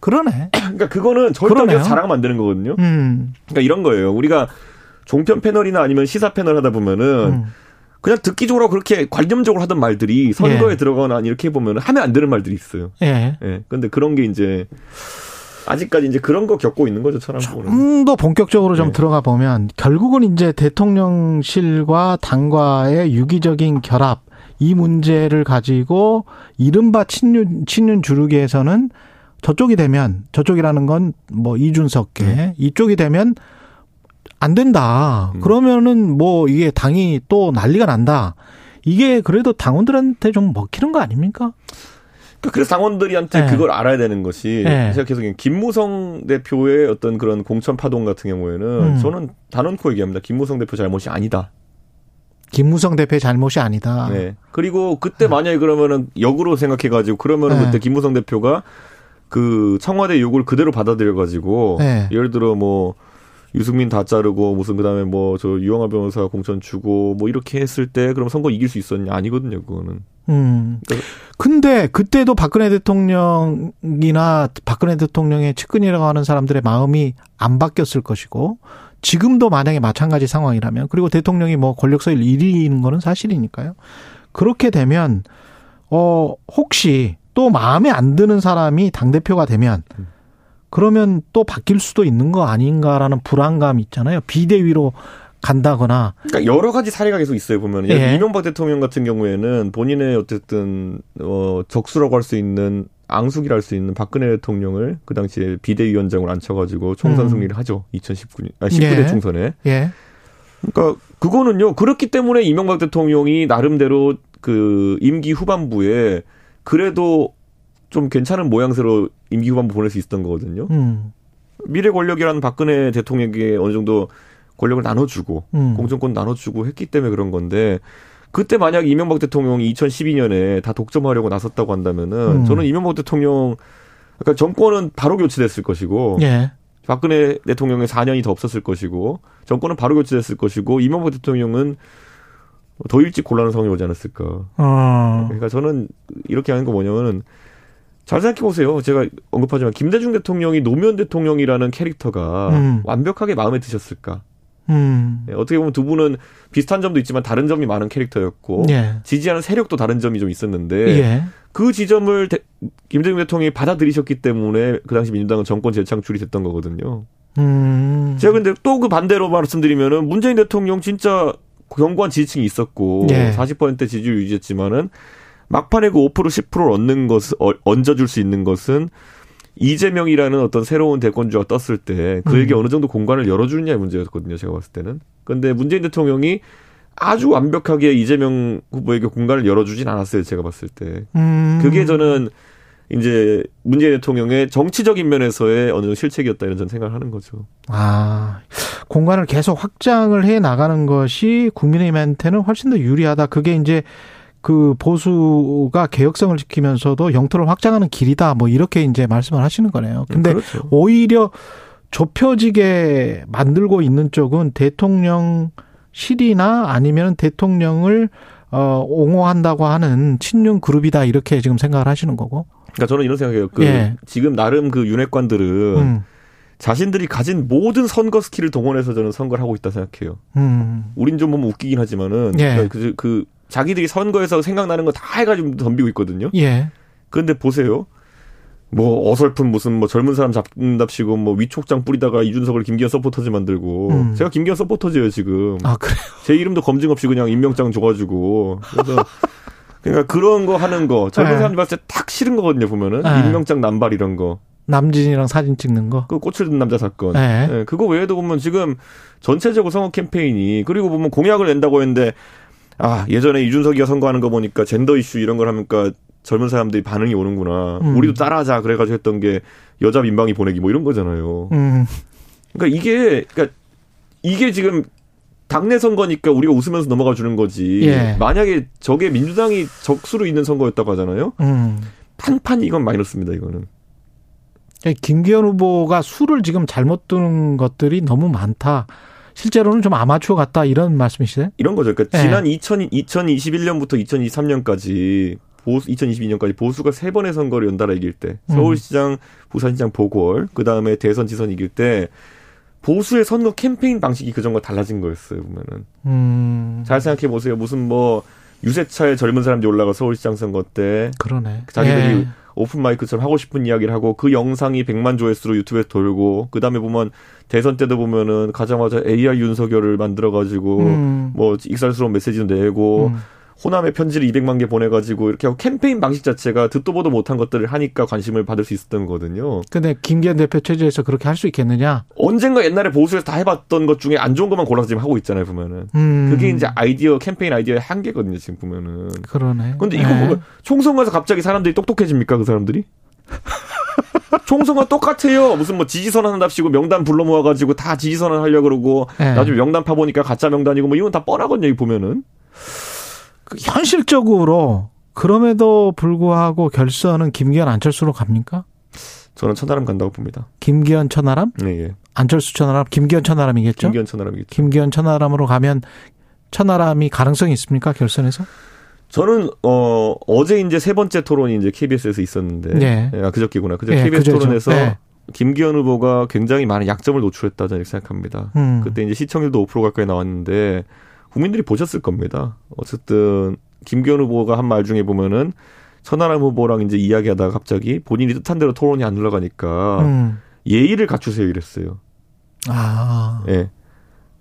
그러네. [clears throat] 그러니까 그거는 절대 안 되는 거거든요. 음. 그러니까 이런 거예요. 우리가 종편 패널이나 아니면 시사 패널 하다 보면은 음. 그냥 듣기적으로 그렇게 관념적으로 하던 말들이 선거에 예. 들어가거나 이렇게 보면 하면 안 되는 말들이 있어요. 예. 예. 근데 그런 게 이제 아직까지 이제 그런 거 겪고 있는 거죠, 천안부는. 좀더 본격적으로 좀 네. 들어가 보면 결국은 이제 대통령실과 당과의 유기적인 결합 이 문제를 가지고 이른바 친윤 친윤 주류계에서는 저쪽이 되면 저쪽이라는 건 뭐 이준석계 네. 이쪽이 되면 안 된다. 음. 그러면은 뭐 이게 당이 또 난리가 난다. 이게 그래도 당원들한테 좀 먹히는 거 아닙니까? 그러니까 그래서 당원들이한테 네. 그걸 알아야 되는 것이 네. 제가 계속 김무성 대표의 어떤 그런 공천 파동 같은 경우에는 음. 저는 단언코 얘기합니다. 김무성 대표 잘못이 아니다. 김무성 대표의 잘못이 아니다. 네. 그리고 그때 만약에 그러면은 역으로 생각해가지고 그러면은 네. 그때 김무성 대표가 그 청와대 요구를 그대로 받아들여가지고 네. 예를 들어 뭐 유승민 다 자르고 무슨 그다음에 뭐 저 유영아 변호사 공천 주고 뭐 이렇게 했을 때 그럼 선거 이길 수 있었냐 아니거든요 그거는 음. 근데 그때도 박근혜 대통령이나 박근혜 대통령의 측근이라고 하는 사람들의 마음이 안 바뀌었을 것이고 지금도 만약에 마찬가지 상황이라면 그리고 대통령이 뭐 권력서열 1위인 거는 사실이니까요. 그렇게 되면 어 혹시 또 마음에 안 드는 사람이 당 대표가 되면 그러면 또 바뀔 수도 있는 거 아닌가라는 불안감이 있잖아요. 비대위로 간다거나 그러니까 여러 가지 사례가 계속 있어요 보면 예. 은 이명박 대통령 같은 경우에는 본인의 어쨌든 어 적수라고 할 수 있는 앙숙이라 할 수 있는 박근혜 대통령을 그 당시에 비대위원장으로 앉혀가지고 총선 음. 승리를 하죠 2019년 아 19대 예. 총선에 예. 그러니까 그거는요 그렇기 때문에 이명박 대통령이 나름대로 그 임기 후반부에 그래도 좀 괜찮은 모양새로 임기 후반부 보낼 수 있었던 거거든요. 음. 미래 권력이라는 박근혜 대통령에게 어느 정도 권력을 나눠주고 음. 공천권 나눠주고 했기 때문에 그런 건데 그때 만약 이명박 대통령이 2012년에 다 독점하려고 나섰다고 한다면은 음. 저는 이명박 대통령 그러니까 정권은 바로 교체됐을 것이고 예. 박근혜 대통령의 4년이 더 없었을 것이고 정권은 바로 교체됐을 것이고 이명박 대통령은 더 일찍 곤란한 상황이 오지 않았을까. 어. 그러니까 저는 이렇게 하는 거 뭐냐면은 잘 생각해 보세요. 제가 언급하지만 김대중 대통령이 노무현 대통령이라는 캐릭터가 음. 완벽하게 마음에 드셨을까? 음. 예, 어떻게 보면 두 분은 비슷한 점도 있지만 다른 점이 많은 캐릭터였고 예. 지지하는 세력도 다른 점이 좀 있었는데 예. 그 지점을 대- 김대중 대통령이 받아들이셨기 때문에 그 당시 민주당은 정권 재창출이 됐던 거거든요. 음. 제가 근데 또 그 반대로 말씀드리면은 문재인 대통령 진짜 견고한 지지층이 있었고 예. 40% 지지율 유지했지만은 막판에 그 5% 10%를 얻는 것을 어, 얹어줄 수 있는 것은 이재명이라는 어떤 새로운 대권주가 떴을 때 그에게 음. 어느 정도 공간을 열어주느냐의 문제였거든요. 제가 봤을 때는. 근데 문재인 대통령이 아주 완벽하게 이재명 후보에게 공간을 열어주진 않았어요. 제가 봤을 때. 음. 그게 저는 이제 문재인 대통령의 정치적인 면에서의 어느 정도 실책이었다 이런 전 생각을 하는 거죠. 아, 공간을 계속 확장을 해 나가는 것이 국민의힘한테는 훨씬 더 유리하다. 그게 이제 그 보수가 개혁성을 지키면서도 영토를 확장하는 길이다. 뭐 이렇게 이제 말씀을 하시는 거네요. 근데 그렇죠. 오히려 좁혀지게 만들고 있는 쪽은 대통령실이나 아니면 대통령을 어 옹호한다고 하는 친윤 그룹이다 이렇게 지금 생각을 하시는 거고. 그러니까 저는 이런 생각해요. 그 예. 지금 나름 그 윤핵관들은 음. 자신들이 가진 모든 선거 스킬을 동원해서 저는 선거를 하고 있다 생각해요. 음. 우린 좀 보면 웃기긴 하지만은 예. 그, 그 자기들이 선거에서 생각나는 거 다 해가지고 덤비고 있거든요. 예. 그런데 보세요. 뭐 어설픈 무슨 뭐 젊은 사람 잡는답시고 뭐 위촉장 뿌리다가 이준석을 김기현 서포터즈 만들고 음. 제가 김기현 서포터즈예요 지금 아, 그래요. 제 이름도 검증 없이 그냥 임명장 줘가지고 그래서 그러니까 그런 거 하는 거 젊은 네. 사람들 봤을 때탁 싫은 거거든요 보면은 네. 임명장 남발 이런 거 남진이랑 사진 찍는 거. 그 꽃을 든 남자 사건. 네. 예, 그거 외에도 보면 지금 전체적으로 선거 캠페인이 그리고 보면 공약을 낸다고 했는데 아 예전에 이준석이가 선거하는 거 보니까 젠더 이슈 이런 걸 하니까 젊은 사람들이 반응이 오는구나. 음. 우리도 따라하자 그래가지고 했던 게 여자 민방위 보내기 뭐 이런 거잖아요. 음. 그러니까 이게 그러니까 이게 지금 당내 선거니까 우리가 웃으면서 넘어가 주는 거지. 예. 만약에 저게 민주당이 적수로 있는 선거였다고 하잖아요. 음. 한판 이건 마이너스입니다. 이거는. 김기현 후보가 수를 지금 잘못 두는 것들이 너무 많다. 실제로는 좀 아마추어 같다 이런 말씀이시세요? 이런 거죠. 그러니까 네. 지난 2000, 2021년부터 2023년까지 보수 2022년까지 보수가 세 번의 선거를 연달아 이길 때 음. 서울시장, 부산시장 보궐 그 다음에 대선 지선 이길 때 보수의 선거 캠페인 방식이 그전과 달라진 거였어요 보면은 음, 잘 생각해 보세요 무슨 뭐 유세차에 젊은 사람들이 올라가 서울시장 선거 때 그러네. 자기들이 예. 오픈 마이크처럼 하고 싶은 이야기를 하고 그 영상이 100만 조회수로 유튜브에 돌고 그 다음에 보면 대선 때도 보면은 가자마자 AI 윤석열을 만들어 가지고 음. 뭐 익살스러운 메시지도 내고 음. 호남의 편지를 200만 개 보내가지고 이렇게 하고 캠페인 방식 자체가 듣도 보도 못한 것들을 하니까 관심을 받을 수 있었던 거거든요. 근데 김기현 대표 체제에서 그렇게 할 수 있겠느냐? 언젠가 옛날에 보수에서 다 해봤던 것 중에 안 좋은 것만 골라서 지금 하고 있잖아요, 보면은. 음. 그게 이제 아이디어, 캠페인 아이디어의 한계거든요, 지금 보면은. 그러네. 근데 이거 예. 보면 총선 가서 갑자기 사람들이 똑똑해집니까, 그 사람들이? [laughs] 총선과 똑같아요. 무슨 뭐 지지선언 한답시고 명단 불러 모아가지고 다 지지선언 하려고 그러고 예. 나중에 명단 파보니까 가짜 명단이고 뭐 이건 다 뻔하거든요, 이 보면은. 그 현실적으로 그럼에도 불구하고 결선은 김기현 안철수로 갑니까? 저는 천하람 간다고 봅니다. 김기현 천하람? 네, 예. 안철수 천하람? 김기현 천하람이겠죠? 김기현 천하람이겠죠. 김기현 천하람으로 가면 천하람이 가능성이 있습니까? 결선에서? 저는 어 어제 이제 세 번째 토론이 이제 KBS에서 있었는데 네. 아 그저께구나. 그저 네, KBS 그저죠. 토론에서 네. 김기현 후보가 굉장히 많은 약점을 노출했다 저는 이렇게 생각합니다. 음. 그때 이제 시청률도 5% 가까이 나왔는데 국민들이 보셨을 겁니다. 어쨌든 김기현 후보가 한 말 중에 보면은 천하람 후보랑 이제 이야기하다가 갑자기 본인이 뜻한 대로 토론이 안 흘러가니까 음. 예의를 갖추세요 이랬어요. 아. 예.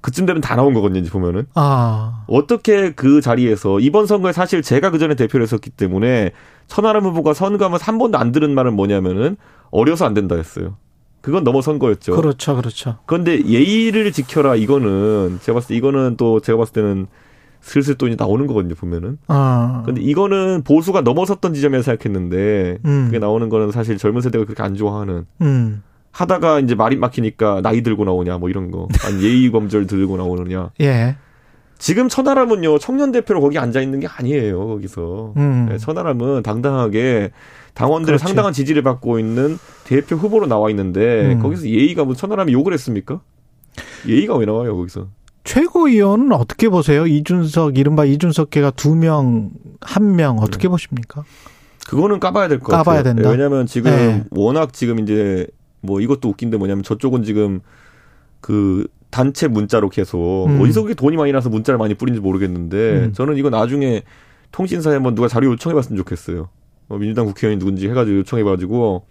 그쯤 되면 다 나온 거거든요, 이제 보면은. 아. 어떻게 그 자리에서 이번 선거에 사실 제가 그 전에 대표를 했었기 때문에 천하람 후보가 선거하면서 한 번도 안 들은 말은 뭐냐면은 어려서 안 된다 했어요. 그건 넘어선 거였죠. 그렇죠, 그렇죠. 그런데 예의를 지켜라 이거는 제가 봤을 때 이거는 또 제가 봤을 때는 슬슬 또 이제 나오는 거거든요 보면은. 아. 근데 이거는 보수가 넘어섰던 지점에서 생각했는데 음. 그게 나오는 거는 사실 젊은 세대가 그렇게 안 좋아하는 음. 하다가 이제 말이 막히니까 나이 들고 나오냐 뭐 이런 거 아니 예의 범절 들고 나오느냐 예. 지금 천하람은요 청년 대표로 거기 앉아 있는 게 아니에요 거기서 음. 네, 천하람은 당당하게 당원들의 그렇지. 상당한 지지를 받고 있는 대표 후보로 나와 있는데 음. 거기서 예의가 뭐 천하람이 욕을 했습니까? 예의가 왜 나와요 거기서? 최고위원은 어떻게 보세요? 이준석, 이른바 이준석계가 두 명, 한 명, 어떻게 보십니까? 그거는 까봐야 될 것 같아요. 까봐야 된다. 네, 왜냐하면 지금 네. 워낙 지금 이제 뭐 이것도 웃긴데 뭐냐면 저쪽은 지금 그 단체 문자로 계속 음. 어디서 그렇게 돈이 많이 나서 문자를 많이 뿌린지 모르겠는데 음. 저는 이거 나중에 통신사에 한번 누가 자료 요청해봤으면 좋겠어요. 어, 민주당 국회의원이 누군지 해가지고 요청해가지고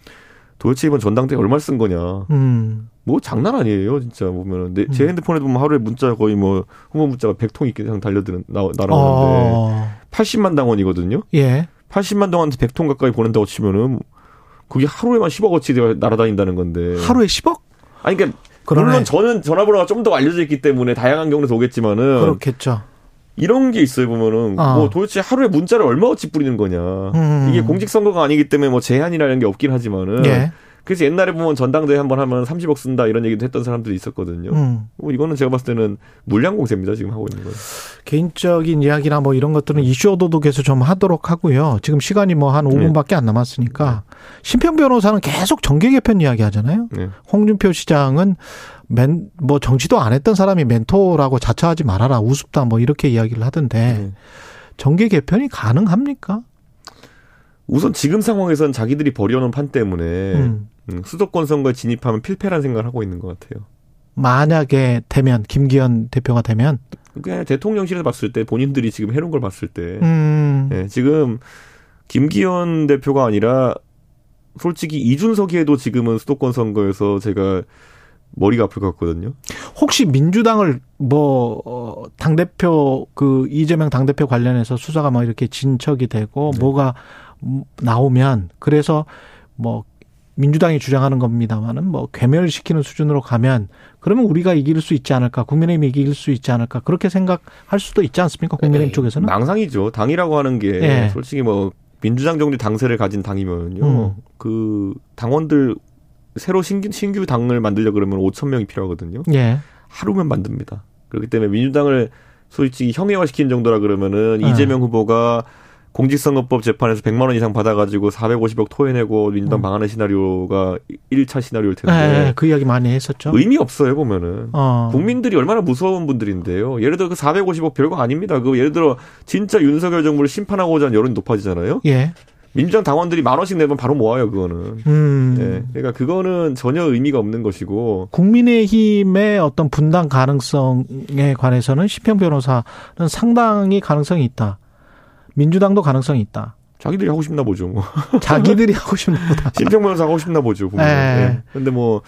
도대체 이번 전당대회 얼마 쓴 거냐. 음. 뭐 장난 아니에요, 진짜 보면은. 내, 제 핸드폰에도 보면 하루에 문자 거의 뭐 후보 문자가 100통 이상 달려드는 나, 날아오는데 어. 80만 당원이거든요. 예. 80만 동안한테 100통 가까이 보낸다고 치면은 그게 하루에만 10억 어치 날아다닌다는 건데. 하루에 10억? 아니 그러니까 그러네. 물론 저는 전화번호가 좀 더 알려져 있기 때문에 다양한 경로에서 오겠지만은 그렇겠죠. 이런 게 있어요 보면은 어. 뭐 도대체 하루에 문자를 얼마어치 뿌리는 거냐. 음. 이게 공직선거가 아니기 때문에 뭐 제한이라는 게 없긴 하지만은 예. 그래서 옛날에 보면 전당대회 한번 하면 30억 쓴다 이런 얘기도 했던 사람들이 있었거든요. 음. 뭐 이거는 제가 봤을 때는 물량 공세입니다 지금 하고 있는 거. 개인적인 이야기나 뭐 이런 것들은 이슈 오도독에서 좀 하도록 하고요. 지금 시간이 뭐 한 5분밖에 안 남았으니까 심평 변호사는 계속 정계 개편 이야기 하잖아요. 네. 홍준표 시장은 맨, 뭐 정치도 안 했던 사람이 멘토라고 자처하지 말아라. 우습다. 뭐 이렇게 이야기를 하던데 네. 정계 개편이 가능합니까? 우선 지금 상황에선 자기들이 벌여놓은 판 때문에 음. 음, 수도권 선거에 진입하면 필패라는 생각을 하고 있는 것 같아요. 만약에 되면 김기현 대표가 되면 그냥 대통령실에서 봤을 때 본인들이 지금 해놓은 걸 봤을 때 음. 예, 지금 김기현 대표가 아니라 솔직히 이준석이 해도 지금은 수도권 선거에서 제가 머리가 아플 것 같거든요. 혹시 민주당을 뭐 당 대표 그 이재명 당 대표 관련해서 수사가 막 이렇게 진척이 되고 네. 뭐가 나오면 그래서 뭐 민주당이 주장하는 겁니다만은 뭐 괴멸시키는 수준으로 가면 그러면 우리가 이길 수 있지 않을까 국민의힘이 이길 수 있지 않을까 그렇게 생각할 수도 있지 않습니까 국민의힘 에이, 쪽에서는 망상이죠. 당이라고 하는 게 예. 솔직히 뭐 민주당 정도 당세를 가진 당이면요. 음. 그 당원들 새로 신규, 신규 당을 만들려 그러면 5천 명이 필요하거든요. 예 하루면 만듭니다. 그렇기 때문에 민주당을 솔직히 형해화시킨 정도라 그러면은 네. 이재명 후보가 공직선거법 재판에서 100만 원 이상 받아가지고 450억 토해내고 민주당 음. 방한의 시나리오가 1차 시나리오일 텐데 네, 그 이야기 많이 했었죠. 의미 없어요 보면은 어. 국민들이 얼마나 무서운 분들인데요. 예를 들어 그 450억 별거 아닙니다. 그 예를 들어 진짜 윤석열 정부를 심판하고자 하는 여론이 높아지잖아요. 예. 민주당 당원들이 만 원씩 내면 바로 모아요 그거는. 음. 예. 그러니까 그거는 전혀 의미가 없는 것이고 국민의힘의 어떤 분당 가능성에 관해서는 시평 변호사는 상당히 가능성이 있다. 민주당도 가능성이 있다. 자기들이 하고 싶나 보죠. 뭐. [laughs] 자기들이 하고 싶나 보다. [laughs] 심평 변호사 하고 싶나 보죠. 보면. 예. 예. 근데 뭐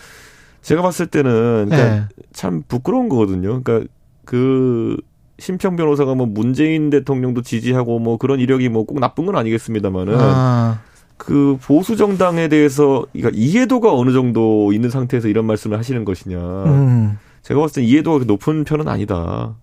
제가 봤을 때는 그러니까 예. 참 부끄러운 거거든요. 그러니까 그 심평 변호사가 뭐 문재인 대통령도 지지하고 뭐 그런 이력이 뭐 꼭 나쁜 건 아니겠습니다만은 아, 그 보수 정당에 대해서 그러니까 이해도가 어느 정도 있는 상태에서 이런 말씀을 하시는 것이냐. 음. 제가 봤을 때 이해도가 높은 편은 아니다.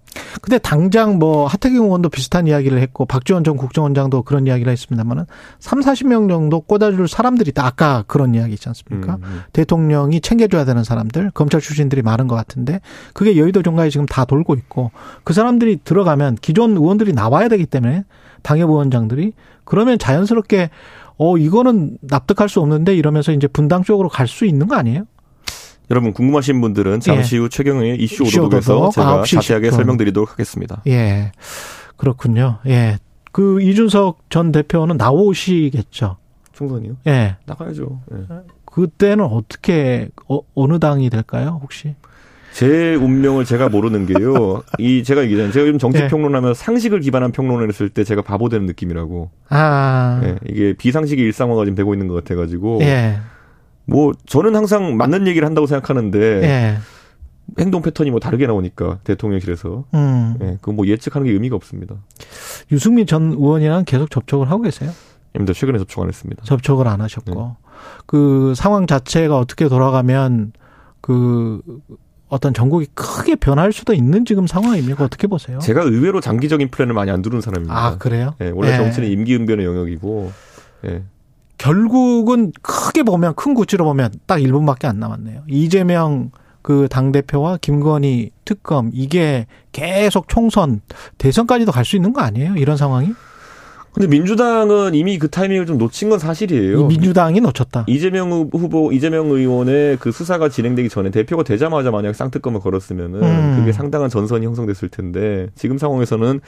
근데 당장 뭐 하태경 의원도 비슷한 이야기를 했고 박지원 전 국정원장도 그런 이야기를 했습니다만은 3, 40명 정도 꽂아줄 사람들이 있다. 아까 그런 이야기 있지 않습니까? 음, 음. 대통령이 챙겨줘야 되는 사람들, 검찰 출신들이 많은 것 같은데 그게 여의도 종가에 지금 다 돌고 있고 그 사람들이 들어가면 기존 의원들이 나와야 되기 때문에 당협위원장들이 그러면 자연스럽게 어 이거는 납득할 수 없는데 이러면서 이제 분당 쪽으로 갈 수 있는 거 아니에요? 여러분 궁금하신 분들은 잠시 후 최경영의 이슈 예. 오도독에서 오도독 제가 9시 자세하게 10분. 설명드리도록 하겠습니다. 예. 그렇군요. 예. 그 이준석 전 대표는 나오시겠죠. 총선이요? 예. 나가야죠. 예. 그때는 어떻게 어, 어느 당이 될까요, 혹시? 제 운명을 제가 모르는 게요. 이 제가 얘기잖아요. 제가 요즘 정치 예. 평론하면 상식을 기반한 평론을 했을 때 제가 바보 되는 느낌이라고. 아. 예, 이게 비상식이 일상화가 지금 되고 있는 것 같아 가지고. 예. 뭐 저는 항상 맞는 얘기를 한다고 생각하는데 예. 행동 패턴이 뭐 다르게 나오니까 대통령실에서. 음. 예, 그뭐 예측하는 게 의미가 없습니다. 유승민 전 의원이랑 계속 접촉을 하고 계세요? 입니다. 최근에 접촉 안 했습니다. 접촉을 안 하셨고. 네. 그 상황 자체가 어떻게 돌아가면 그 어떤 전국이 크게 변할 수도 있는 지금 상황입니까? 어떻게 보세요? 제가 의외로 장기적인 플랜을 많이 안 두는 사람입니다. 아, 그래요? 예, 원래 예. 정치는 임기응변의 영역이고. 예. 결국은 크게 보면 큰 구치로 보면 딱 1분밖에 안 남았네요. 이재명 그 당대표와 김건희 특검 이게 계속 총선 대선까지도 갈 수 있는 거 아니에요? 이런 상황이? 근데 민주당은 이미 그 타이밍을 좀 놓친 건 사실이에요. 이 민주당이 놓쳤다. 이재명 후- 후보, 이재명 의원의 그 수사가 진행되기 전에 대표가 되자마자 만약 쌍특검을 걸었으면은 음. 그게 상당한 전선이 형성됐을 텐데 지금 상황에서는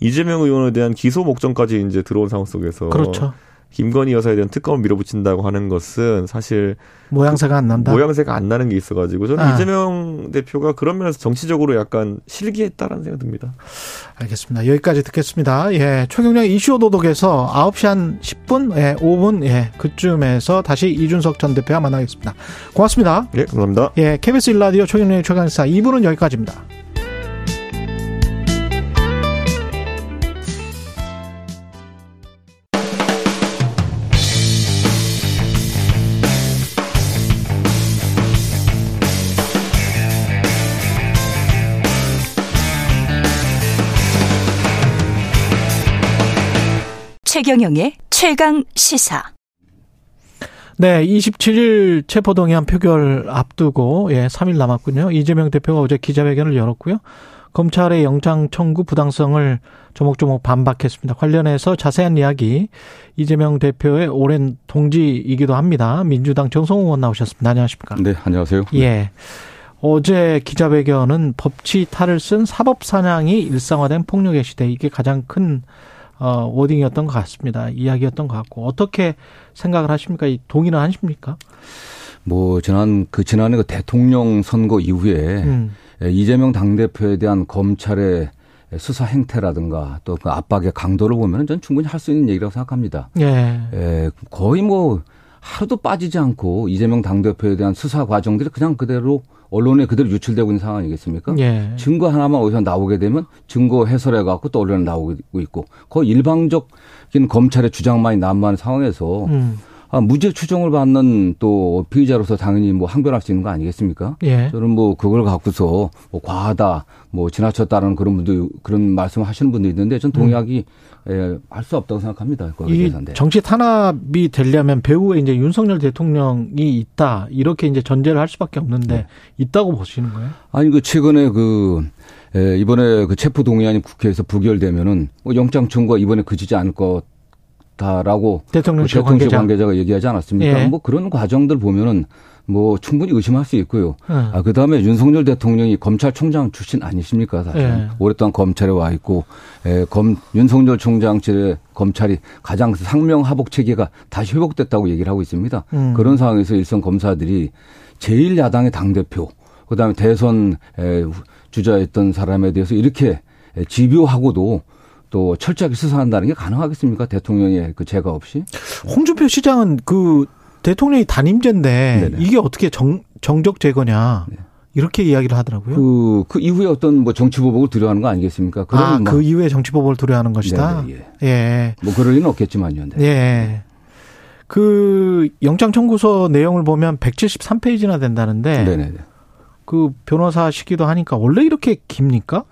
이재명 의원에 대한 기소 목전까지 이제 들어온 상황 속에서 그렇죠. 김건희 여사에 대한 특검을 밀어붙인다고 하는 것은 사실 모양새가 안 난다. 모양새가 안 나는 게 있어가지고 저는 아. 이재명 대표가 그런 면에서 정치적으로 약간 실기했다라는 생각이 듭니다. 알겠습니다. 여기까지 듣겠습니다. 예, 최경량 이슈 도독에서 9시 한 10분, 예, 5분, 예, 그쯤에서 다시 이준석 전 대표와 만나겠습니다. 고맙습니다. 예, 감사합니다. 예, KBS 일라디오 최경량의 최강사 2부는 여기까지입니다. 최경영의 최강 시사. 네, 27일 체포동의안 표결 앞두고 예, 3일 남았군요. 이재명 대표가 어제 기자회견을 열었고요. 검찰의 영장 청구 부당성을 조목조목 반박했습니다. 관련해서 자세한 이야기 이재명 대표의 오랜 동지이기도 합니다. 민주당 정성호 의원 나오셨습니다. 안녕하십니까? 네, 안녕하세요. 예. 어제 기자회견은 법치 탈을 쓴 사법 사냥이 일상화된 폭력의 시대 이게 가장 큰 어, 워딩이었던 것 같습니다. 이야기였던 것 같고 어떻게 생각을 하십니까? 이 동의는 하십니까? 뭐 지난 그 지난해 그 대통령 선거 이후에 음. 예, 이재명 당 대표에 대한 검찰의 수사 행태라든가 또 그 압박의 강도를 보면 전 충분히 할 수 있는 얘기라고 생각합니다. 예. 예, 거의 뭐 하루도 빠지지 않고 이재명 당 대표에 대한 수사 과정들이 그냥 그대로 언론에 그대로 유출되고 있는 상황 아니겠습니까? 예. 증거 하나만 어디서 나오게 되면 증거 해설해 갖고 또 언론에 나오고 있고 거의 일방적인 검찰의 주장만이 난무하는 상황에서 음. 아, 무죄 추정을 받는 또 피의자로서 당연히 뭐 항변할 수 있는 거 아니겠습니까? 예. 저는 뭐 그걸 갖고서 뭐 과하다, 뭐 지나쳤다는 그런 분들 그런 말씀 하시는 분도 있는데 전 동의하기 예, 할 수 없다고 생각합니다. 이. 정치 탄압이 되려면 배후에 이제 윤석열 대통령이 있다 이렇게 이제 전제를 할 수밖에 없는데 네. 있다고 보시는 거예요? 아니 그 최근에 그 에, 이번에 그 체포 동의안이 국회에서 부결되면은 뭐 영장 청구가 이번에 그치지 않을 것 좋다라고 대통령실 그 대통령실 관계자. 관계자 가 얘기하지 않았습니까? 예. 뭐 그런 과정들 보면은 뭐 충분히 의심할 수 있고요. 음. 아, 그 다음에 윤석열 대통령이 검찰총장 출신 아니십니까, 사실. 예. 오랫동안 검찰에 와 있고, 에, 검, 윤석열 총장실의 검찰이 가장 상명하복 체계가 다시 회복됐다고 얘기를 하고 있습니다. 음. 그런 상황에서 일선 검사들이 제일 야당의 당대표, 그 다음에 대선 에, 주자였던 사람에 대해서 이렇게 에, 집요하고도 또 철저하게 수사한다는 게 가능하겠습니까? 대통령의 그 죄가 없이? 홍준표 시장은 그 대통령이 단임제인데 네네. 이게 어떻게 정, 정적 제거냐 이렇게 이야기를 하더라고요. 그, 그 이후에 어떤 뭐 정치보복을 두려워하는 거 아니겠습니까? 그런 아, 뭐- 그 이후에 정치법을 도래하는 것이다. 네네, 예. 뭐 그럴 리는 없겠지만요. 네. 예. 그 영장 청구서 내용을 보면 173페이지나 된다는데 네네. 그 변호사 시기도 하니까 원래 이렇게 깁니까?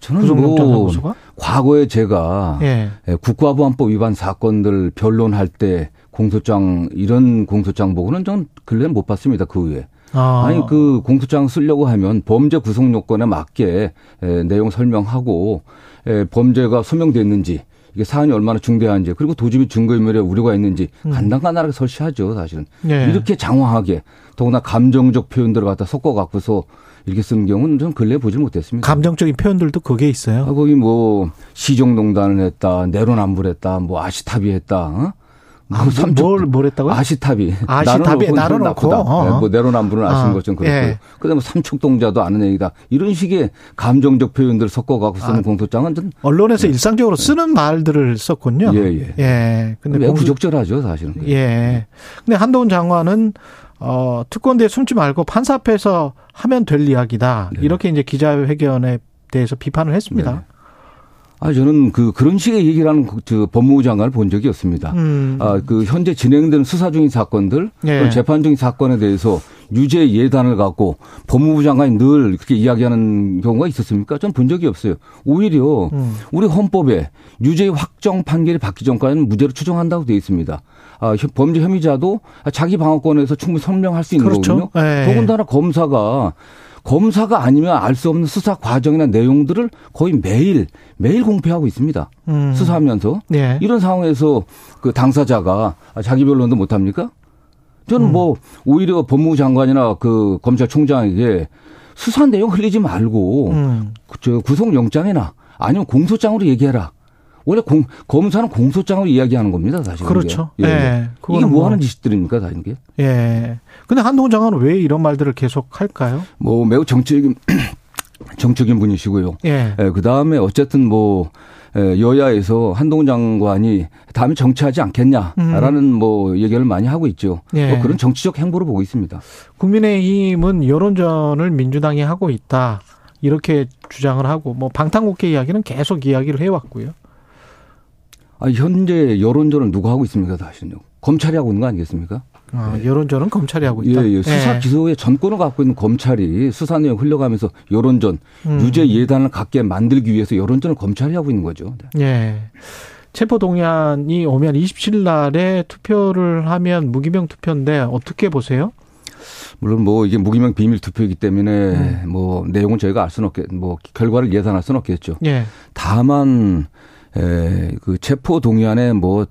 저는 뭐 청구서가? 과거에 제가 예. 예, 국가보안법 위반 사건들 변론할 때 공소장 이런 공소장 보고는 전 근래는 못 봤습니다. 그 후에. 아. 아니 그 공소장 쓰려고 하면 범죄 구성 요건에 맞게 에, 내용 설명하고 에, 범죄가 소명됐는지 이게 사안이 얼마나 중대한지 그리고 도주미 증거인멸에 우려가 있는지 간단간단하게 설치하죠 사실은 음. 예. 이렇게 장황하게 더구나 감정적 표현들을 갖다 섞어 갖고서 이렇게 쓰는 경우는 좀 근래 에 보질 못했습니다. 감정적인 표현들도 그게 있어요. 아, 거기 뭐 시종농단을 했다, 내로남불했다, 뭐 아시타비했다, 어? 아, 뭘, 뭘 했다고요? 아시타비. 아시타비, 나눠 놓고. 나쁘다. 어. 네, 뭐 내로남불은 아시는 아, 것좀 그렇고요. 예. 그 다음에 삼축동자도 아는 얘기다. 이런 식의 감정적 표현들을 섞어갖고 쓰는 아, 공소장은 좀 언론에서 일상적으로 쓰는 말들을 썼군요. 예, 예. 예. 근데 매우 공소- 부적절하죠, 사실은. 예. 근데 한동훈 장관은 어 특권대에 숨지 말고 판사 앞에서 하면 될 이야기다. 네. 이렇게 이제 기자회견에 대해서 비판을 했습니다. 네. 아, 저는 그, 그런 식의 얘기를 하는 그, 저 법무부 장관을 본 적이 없습니다. 음. 아, 그 현재 진행되는 수사 중인 사건들, 예. 재판 중인 사건에 대해서 유죄 예단을 갖고 법무부 장관이 늘 그렇게 이야기하는 경우가 있었습니까? 전 본 적이 없어요. 오히려 음. 우리 헌법에 유죄 확정 판결이 받기 전까지는 무죄로 추정한다고 되어 있습니다. 아, 혀- 범죄 혐의자도 자기 방어권에서 충분히 설명할 수 있는 그렇죠. 거거든요. 예. 더군다나 검사가 검사가 아니면 알 수 없는 수사 과정이나 내용들을 거의 매일 매일 공표하고 있습니다. 음. 수사하면서 예. 이런 상황에서 그 당사자가 자기 변론도 못 합니까? 저는 음. 뭐 오히려 법무부 장관이나 그 검찰총장에게 수사 내용 흘리지 말고 음. 그저 구속영장이나 아니면 공소장으로 얘기해라. 원래 공, 검사는 공소장으로 이야기하는 겁니다, 사실. 그렇죠. 이게. 예, 예. 예. 이게 뭐 뭐- 하는 짓들입니까, 다 이게? 예. 근데 한동훈 장관은 왜 이런 말들을 계속 할까요? 뭐 매우 정치적인 [clears throat] 정적인 분이시고요. 예. 그 다음에 어쨌든 뭐 에, 여야에서 한동훈 장관이 다음에 정치하지 않겠냐라는 뭐 얘기를 많이 하고 있죠. 음. 예. 뭐 그런 정치적 행보로 보고 있습니다. 국민의힘은 여론전을 민주당이 하고 있다. 이렇게 주장을 하고 뭐 방탄국회 이야기는 계속 이야기를 해왔고요. 아, 현재 여론전을 누가 하고 있습니까, 사실은요? 검찰이 하고 있는 거 아니겠습니까? 아, 여론전은 검찰이 하고 있다. 예, 예. 수사 기소의 전권을 갖고 있는 검찰이 수사 내용 흘려가면서 여론전, 음. 유죄 예단을 갖게 만들기 위해서 여론전을 검찰이 하고 있는 거죠. 네. 예. 체포 동의안이 오면 27일 날에 투표를 하면 무기명 투표인데 어떻게 보세요? 물론 뭐 이게 무기명 비밀 투표이기 때문에 음. 뭐 내용은 저희가 알 수는 없겠, 뭐 결과를 예상할 수는 없겠죠. 예. 다만 에, 그 체포 동의안의 뭐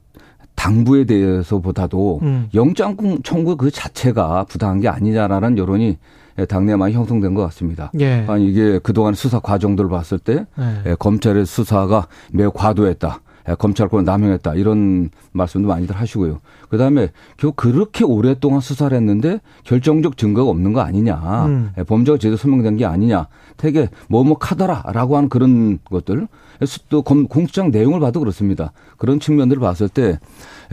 당부에 대해서보다도 음. 영장 청구 그 자체가 부당한 게 아니냐라는 여론이 당내에 많이 형성된 것 같습니다. 예. 아니 이게 그동안 수사 과정들을 봤을 때 예. 에, 검찰의 수사가 매우 과도했다. 에, 검찰권을 남용했다. 이런 말씀도 많이들 하시고요. 그다음에 결국 그렇게 오랫동안 수사를 했는데 결정적 증거가 없는 거 아니냐. 음. 에, 범죄가 제대로 소명된 게 아니냐. 되게 뭐뭐하더라라고 하는 그런 것들. 또 검- 공소장 내용을 봐도 그렇습니다. 그런 측면들을 봤을 때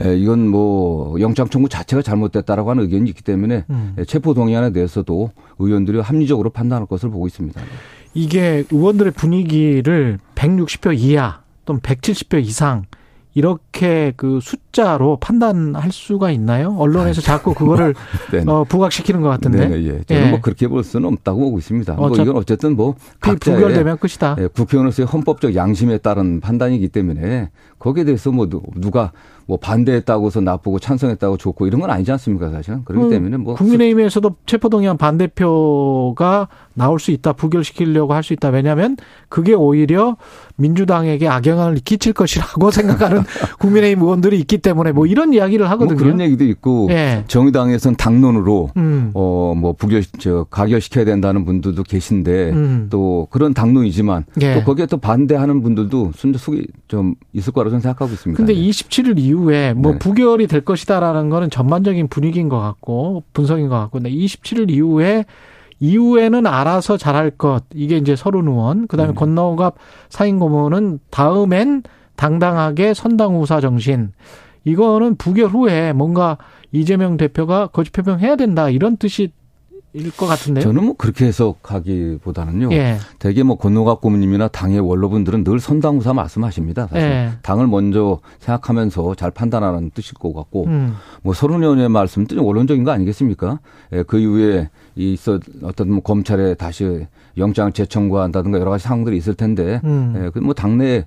에, 이건 뭐 영장 청구 자체가 잘못됐다라고 하는 의견이 있기 때문에 음. 에, 체포 동의안에 대해서도 의원들이 합리적으로 판단할 것을 보고 있습니다. 이게 의원들의 분위기를 160표 이하 또는 170표 이상 이렇게 그 숫자로 판단할 수가 있나요? 언론에서 자꾸 그거를 [laughs] 네. 어, 부각시키는 것 같은데. 네, 예. 저는 예. 뭐 그렇게 볼 수는 없다고 보고 있습니다. 뭐 어차- 이건 어쨌든 뭐그 각자의 부결되면 끝이다. 예, 국회의원으로서의 헌법적 양심에 따른 판단이기 때문에 거기에 대해서 뭐 누- 누가 뭐 반대했다고 해서 나쁘고 찬성했다고 좋고 이런 건 아니지 않습니까 사실은 그렇기 음, 때문에 뭐 국민의힘에서도 체포동의안 반대표가 나올 수 있다, 부결시키려고 할 수 있다. 왜냐하면 그게 오히려 민주당에게 악영향을 끼칠 것이라고 [laughs] 생각하는 국민의힘 의원들이 있기 때문에 뭐 이런 이야기를 하거든요. 뭐 그런 얘기도 있고 예. 정의당에서는 당론으로 음. 어뭐 부결 저 가결시켜야 된다는 분들도 계신데 음. 또 그런 당론이지만 예. 또 거기에 또 반대하는 분들도 순전 속이 좀 있을 거라고 저는 생각하고 있습니다. 근데 네. 27일 이후에 뭐 네. 부결이 될 것이다라는 거는 전반적인 분위기인 것 같고 분석인 것 같고 근데 27일 이후에 이후에는 알아서 잘할 것 이게 이제 서른 의원 그 다음에 네. 권노갑 상임 고문은 다음엔 당당하게 선당 후사 정신 이거는 부결 후에 뭔가 이재명 대표가 거짓 표명해야 된다 이런 뜻일 것 같은데요. 저는 뭐 그렇게 해석하기보다는요. 예. 대개 뭐 권노갑 고문님이나 당의 원로분들은 늘 선당후사 말씀하십니다. 사실 예. 당을 먼저 생각하면서 잘 판단하는 뜻일 것 같고 음. 뭐 서른 의원의 말씀도 원론적인 거 아니겠습니까? 예, 그 이후에 있어 어떤 뭐 검찰에 다시 영장을 재청구한다든가 여러 가지 상황들이 있을 텐데 음. 예, 그뭐 당내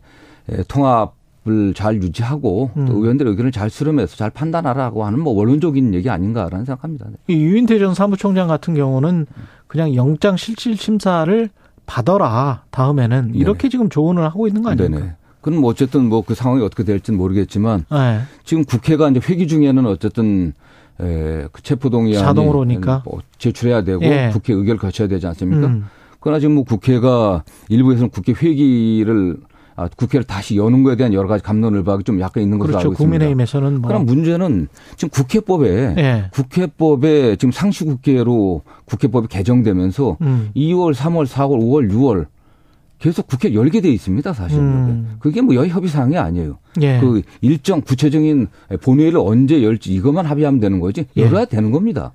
예, 통합 을잘 유지하고 음. 또 의원들의 의견을 잘 수렴해서 잘 판단하라고 하는 뭐 원론적인 얘기 아닌가라는 생각합니다. 네. 이 유인태 전 사무총장 같은 경우는 그냥 영장 실질 심사를 받아라 다음에는 이렇게 지금 조언을 하고 있는 거 아닙니까? 네네. 그럼 뭐 어쨌든 뭐 그 상황이 어떻게 될지는 모르겠지만 네. 지금 국회가 이제 회기 중에는 어쨌든 에, 그 체포동의안이 자동으로 오니까. 뭐 제출해야 되고 예. 국회 의결 거쳐야 되지 않습니까? 음. 그러나 지금 뭐 국회가 일부에서는 국회 회기를 아, 국회를 다시 여는 거에 대한 여러 가지 감론을박이 좀 약간 있는 것으로 그렇죠. 알고 있습니다. 국민의힘에서는 뭐 그럼 문제는 지금 국회법에 예. 국회법에 지금 상시국회로 국회법이 개정되면서 음. 2월, 3월, 4월, 5월, 6월 계속 국회 열게 돼 있습니다, 사실은. 음. 그게 뭐 여의 협의 사항이 아니에요. 예. 그 일정 구체적인 본회의를 언제 열지 이것만 합의하면 되는 거지 예. 열어야 되는 겁니다.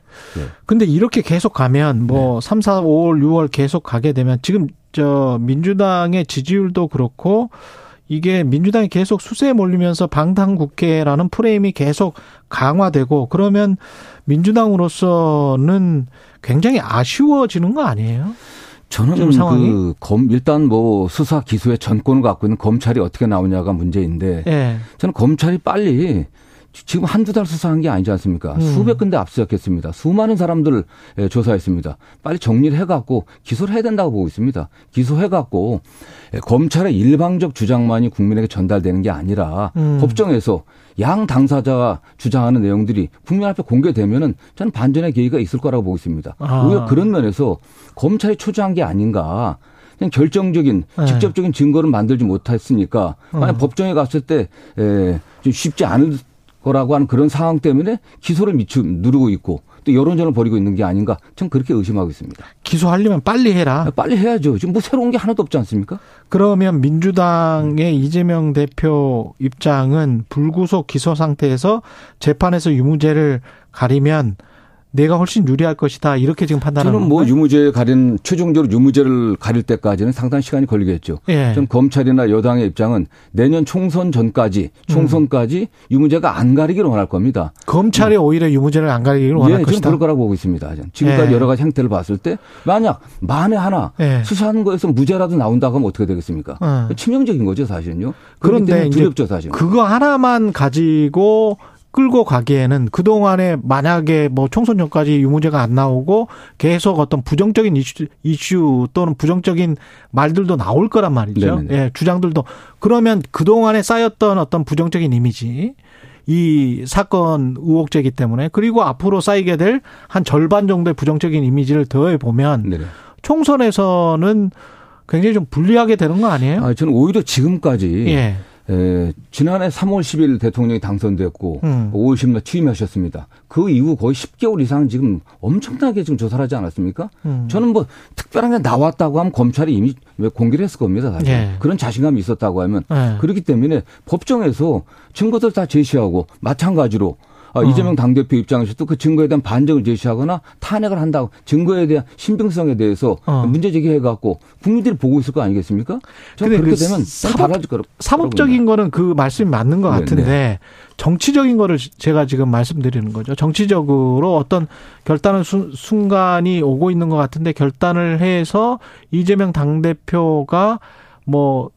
근데 이렇게 계속 가면 뭐 네. 3, 4, 5월, 6월 계속 가게 되면 지금 저 민주당의 지지율도 그렇고 이게 민주당이 계속 수세에 몰리면서 방탄 국회라는 프레임이 계속 강화되고 그러면 민주당으로서는 굉장히 아쉬워지는 거 아니에요? 저는 지금 상황이? 그 검, 일단 뭐 수사 기소의 전권을 갖고 있는 검찰이 어떻게 나오냐가 문제인데 예. 저는 검찰이 빨리 지금 한두 달 수사한 게 아니지 않습니까? 음. 수백 군데 압수수색했습니다. 수많은 사람들 예, 조사했습니다. 빨리 정리를 해갖고 기소를 해야 된다고 보고 있습니다. 기소해갖고 예, 검찰의 일방적 주장만이 국민에게 전달되는 게 아니라 음. 법정에서 양 당사자가 주장하는 내용들이 국민 앞에 공개되면은 저는 반전의 계기가 있을 거라고 보고 있습니다. 아. 오히려 그런 면에서 검찰이 초조한 게 아닌가. 그냥 결정적인 네. 직접적인 증거를 만들지 못했으니까 만약 어. 법정에 갔을 때 에, 좀 쉽지 않을 거라고 하는 그런 상황 때문에 기소를 미추 누르고 있고 또 여론전을 벌이고 있는 게 아닌가 전 그렇게 의심하고 있습니다. 기소하려면 빨리 해라. 빨리 해야죠. 지금 뭐 새로운 게 하나도 없지 않습니까? 그러면 민주당의 이재명 대표 입장은 불구속 기소 상태에서 재판에서 유무죄를 가리면 내가 훨씬 유리할 것이다. 이렇게 지금 판단하는 저는 뭐 건가요? 유무죄 가린 최종적으로 유무죄를 가릴 때까지는 상당히 시간이 걸리겠죠. 예. 전 검찰이나 여당의 입장은 내년 총선 전까지 총선까지 유무죄가 안 가리기를 원할 겁니다. 검찰이 오히려 유무죄를 안 가리기를 원할 예, 저는 것이다. 그럴 거라고 보고 있습니다. 저는. 지금까지 예. 여러 가지 행태를 봤을 때 만약 만에 하나 예. 수사하는 거에서 무죄라도 나온다고 하면 어떻게 되겠습니까? 어. 치명적인 거죠, 사실은요. 그런데 두렵죠, 사실. 그거 하나만 가지고 끌고 가기에는 그동안에 만약에 뭐 총선 전까지 유무죄가 안 나오고 계속 어떤 부정적인 이슈, 이슈 또는 부정적인 말들도 나올 거란 말이죠. 네네네. 예, 주장들도. 그러면 그동안에 쌓였던 어떤 부정적인 이미지 이 사건 의혹제기 때문에 그리고 앞으로 쌓이게 될 한 절반 정도의 부정적인 이미지를 더해 보면 네네. 총선에서는 굉장히 좀 불리하게 되는 거 아니에요? 아, 저는 오히려 지금까지 예. 에, 지난해 3월 10일 대통령이 당선됐고 음. 5월 10일 날 취임하셨습니다. 그 이후 거의 10개월 이상 지금 엄청나게 지금 조사를 하지 않았습니까? 음. 저는 뭐 특별한 게 나왔다고 하면 검찰이 이미 공개를 했을 겁니다. 사실. 예. 그런 자신감이 있었다고 하면 예. 그렇기 때문에 법정에서 증거들 다 제시하고 마찬가지로 아, 어. 이재명 당대표 입장에서도 그 증거에 대한 반증을 제시하거나 탄핵을 한다고 증거에 대한 신빙성에 대해서 어. 문제 제기해갖고 국민들이 보고 있을 거 아니겠습니까? 저는 그렇게 그 되면 사법- 사법적인 거는 그 말씀이 맞는 것 네, 같은데 정치적인 거를 제가 지금 말씀드리는 거죠. 정치적으로 어떤 결단을 수- 순간이 오고 있는 것 같은데 결단을 해서 이재명 당대표가 뭐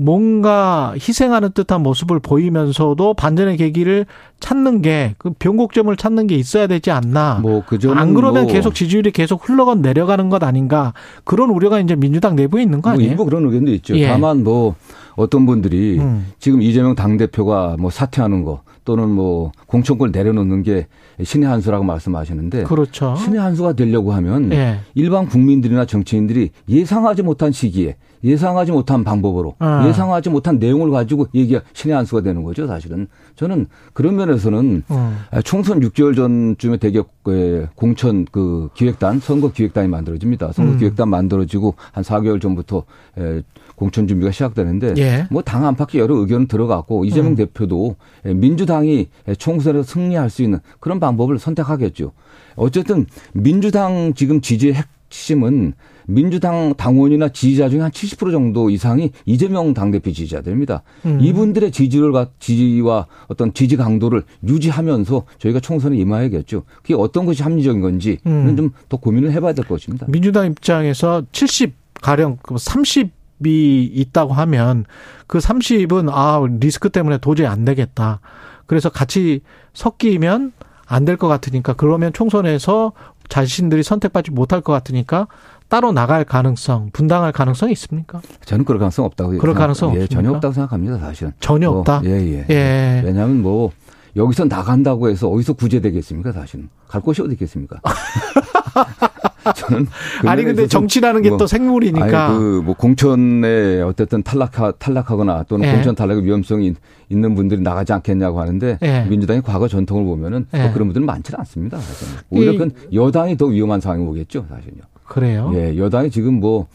뭔가 희생하는 듯한 모습을 보이면서도 반전의 계기를 찾는 게 그 변곡점을 찾는 게 있어야 되지 않나. 뭐 안 그러면 뭐 계속 지지율이 계속 흘러가 내려가는 것 아닌가. 그런 우려가 이제 민주당 내부에 있는 거뭐 아니에요? 일부 그런 의견도 있죠. 예. 다만 뭐 어떤 분들이 음. 지금 이재명 당 대표가 뭐 사퇴하는 거 또는 뭐 공천권 내려놓는 게 신의 한 수라고 말씀하시는데 그렇죠. 신의 한 수가 되려고 하면 예. 일반 국민들이나 정치인들이 예상하지 못한 시기에 예상하지 못한 방법으로 아. 예상하지 못한 내용을 가지고 얘기가 신의 한 수가 되는 거죠, 사실은. 저는 그런 면에서는 음. 총선 6개월 전쯤에 대개 그 공천 그 기획단, 선거 기획단이 만들어집니다. 선거 음. 기획단 만들어지고 한 4개월 전부터 에, 공천 준비가 시작되는데 예. 뭐당 안팎에 여러 의견 들어갔고 이재명 음. 대표도 민주당이 총선에서 승리할 수 있는 그런 방법을 선택하겠죠. 어쨌든 민주당 지금 지지의 핵심은 민주당 당원이나 지지자 중에 한 70% 정도 이상이 이재명 당대표 지지자들입니다. 음. 이분들의 지지를 가- 지지와 어떤 지지 강도를 유지하면서 저희가 총선에 임해야겠죠. 그게 어떤 것이 합리적인 건지는 음. 좀더 고민을 해봐야 될 것입니다. 민주당 입장에서 70 가령 30이 있다고 하면 그 30은 아 리스크 때문에 도저히 안 되겠다. 그래서 같이 섞이면 안 될 것 같으니까 그러면 총선에서 자신들이 선택받지 못할 것 같으니까 따로 나갈 가능성, 분당할 가능성이 있습니까? 저는 그럴 가능성 없다고 그럴 가능성 예, 전혀 없습니까? 없다고 생각합니다, 사실은. 전혀 뭐, 없다. 예, 예. 예. 왜냐하면 뭐 여기서 나간다고 해서 어디서 구제되겠습니까, 사실은. 갈 곳이 어디 있겠습니까? [laughs] [laughs] 저는 그 아니 근데 정치라는 게또 뭐 생물이니까. 그뭐 공천에 어쨌든 탈락하, 탈락하거나 또는 예. 공천 탈락의 위험성이 있는 분들이 나가지 않겠냐고 하는데 예. 민주당의 과거 전통을 보면은 예. 뭐 그런 분들은 많지는 않습니다. 사실. 오히려 이- 그건 여당이 더 위험한 상황이 오겠죠, 사실요. 그래요. 예, 여당이 지금 뭐,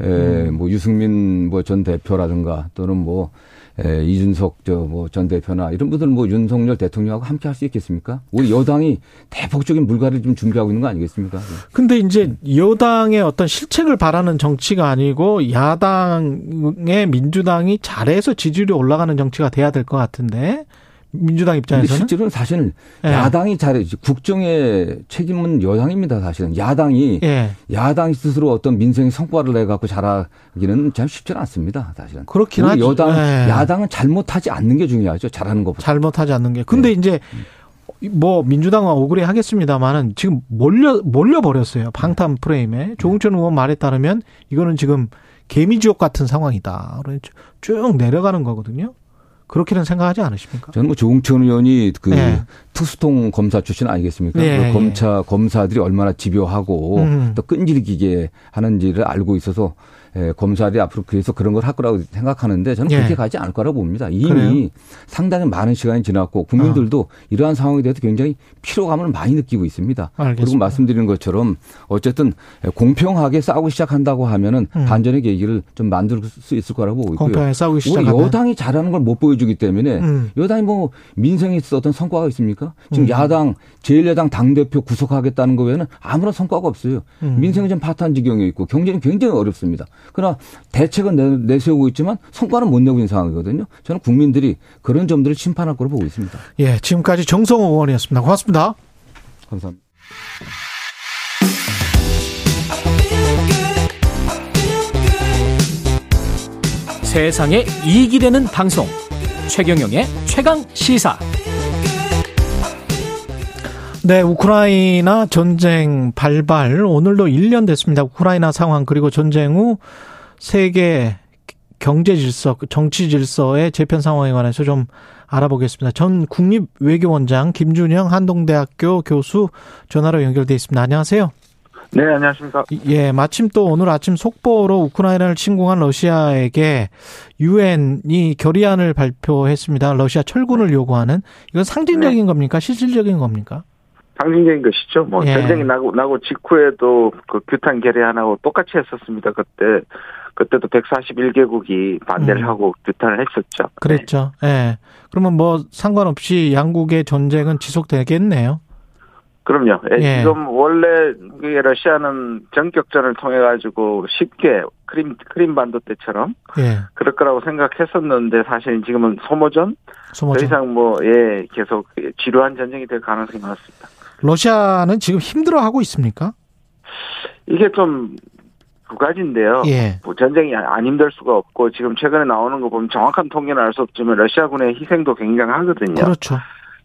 에, 음. 뭐 유승민 뭐 전 대표라든가 또는 뭐 에, 이준석 저뭐 전 대표나 이런 분들은 뭐 윤석열 대통령하고 함께 할 수 있겠습니까? 우리 여당이 대폭적인 물갈이를 좀 준비하고 있는 거 아니겠습니까? 근데 이제 여당의 어떤 실책을 바라는 정치가 아니고 야당의 민주당이 잘해서 지지율이 올라가는 정치가 돼야 될 것 같은데 민주당 입장에서는 실제로는 사실은 예. 야당이 잘해 국정의 책임은 여당입니다. 사실은 야당이 예 야당이 스스로 어떤 민생의 성과를 내 갖고 잘하기는 참 쉽지는 않습니다. 사실은 그렇긴 하죠. 여당 예. 야당은 잘못하지 않는 게 중요하죠. 잘하는 것보다. 잘못하지 않는 게. 근데 네. 이제 뭐 민주당은 억울해 하겠습니다만은 지금 몰려 몰려 버렸어요. 방탄 프레임에 조홍천 의원 말에 따르면 이거는 지금 개미지옥 같은 상황이다. 쭉 내려가는 거거든요. 그렇게는 생각하지 않으십니까? 저는 뭐 조홍천 의원이 그 네. 특수통 검사 출신 아니겠습니까? 네, 그 예. 검사 검사들이 얼마나 집요하고 음. 또 끈질기게 하는지를 알고 있어서 예, 검사들이 앞으로 그래서 그런 걸 할 거라고 생각하는데 저는 예. 그렇게 가지 않을 거라고 봅니다. 이미 그래요? 상당히 많은 시간이 지났고 국민들도 이러한 상황에 대해서 굉장히 피로감을 많이 느끼고 있습니다. 알겠습니다. 그리고 말씀드리는 것처럼 어쨌든 공평하게 싸우고 시작한다고 하면은 음. 반전의 계기를 좀 만들 수 있을 거라고 보고 있고요. 공평하게 싸우기 우리 시작하면 여당이 잘하는 걸 못 보여주기 때문에 음. 여당이 뭐 민생에 있어 어떤 성과가 있습니까? 지금 야당 제1야당 당대표 구속하겠다는 거 외에는 아무런 성과가 없어요. 음. 민생이 좀 파탄 지경에 있고 경제는 굉장히 어렵습니다. 그러나 대책은 내, 내세우고 있지만 성과는 못 내고 있는 상황이거든요. 저는 국민들이 그런 점들을 심판할 거로 보고 있습니다. 예, 지금까지 정성호 의원이었습니다. 고맙습니다. 감사합니다. 세상에 이익이 되는 방송 최경영의 최강 시사 네, 우크라이나 전쟁 발발 오늘도 1년 됐습니다. 우크라이나 상황 그리고 전쟁 후 세계 경제 질서, 정치 질서의 재편 상황에 관해서 좀 알아보겠습니다. 전 국립 외교원장 김준영 한동대학교 교수 전화로 연결돼 있습니다. 안녕하세요. 네, 안녕하십니까. 예, 마침 또 오늘 아침 속보로 우크라이나를 침공한 러시아에게 유엔이 결의안을 발표했습니다. 러시아 철군을 요구하는 이건 상징적인 겁니까? 실질적인 겁니까? 상징적인 것이죠. 뭐 예. 전쟁이 나고 나고 직후에도 그 규탄 결의안하고 똑같이 했었습니다. 그때 그때도 141개국이 반대를 음. 하고 규탄을 했었죠. 그랬죠. 예. 그러면 뭐 상관없이 양국의 전쟁은 지속되겠네요. 그럼요. 예, 예. 지금 원래 그게 러시아는 전격전을 통해 가지고 쉽게 크림 크림 반도 때처럼 예. 그럴 거라고 생각했었는데 사실 지금은 소모전 더 소모전. 이상 뭐 예 계속 지루한 전쟁이 될 가능성이 많습니다. 러시아는 지금 힘들어하고 있습니까? 이게 좀 두 가지인데요. 예. 뭐 전쟁이 안 힘들 수가 없고 지금 최근에 나오는 거 보면 정확한 통계는 알 수 없지만 러시아군의 희생도 굉장하거든요. 그렇죠.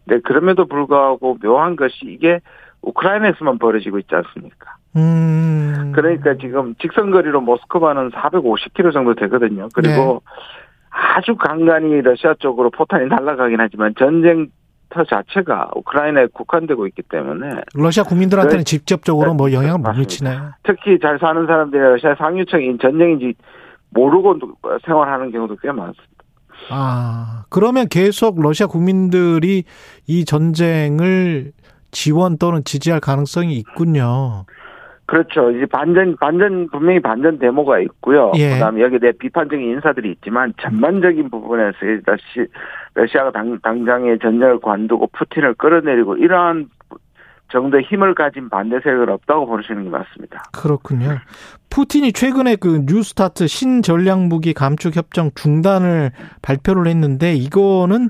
네, 그럼에도 불구하고 묘한 것이 이게 우크라이나에서만 벌어지고 있지 않습니까? 음. 그러니까 지금 직선거리로 모스크바는 450km 정도 되거든요. 그리고 아주 간간히 러시아 쪽으로 포탄이 날아가긴 하지만 전쟁 터 자체가 우크라이나에 국한되고 있기 때문에 러시아 국민들한테는 네. 직접적으로 뭐 영향을 못. 미치네. 특히 잘 사는 사람들이 러시아 상류층인 전쟁인지 모르고 생활하는 경우도 꽤 많습니다. 아, 그러면 계속 러시아 국민들이 이 전쟁을 지원 또는 지지할 가능성이 있군요. 그렇죠. 이제 반전, 반전, 분명히 반전 데모가 있고요. 예. 그 다음에 여기에 대해 비판적인 인사들이 있지만 전반적인 부분에서 러시, 러시아가 당, 당장의 전쟁을 관두고 푸틴을 끌어내리고 이러한 정도의 힘을 가진 반대 세력은 없다고 보시는 게 맞습니다. 그렇군요. 푸틴이 최근에 그 뉴스타트 신전략 무기 감축 협정 중단을 발표를 했는데 이거는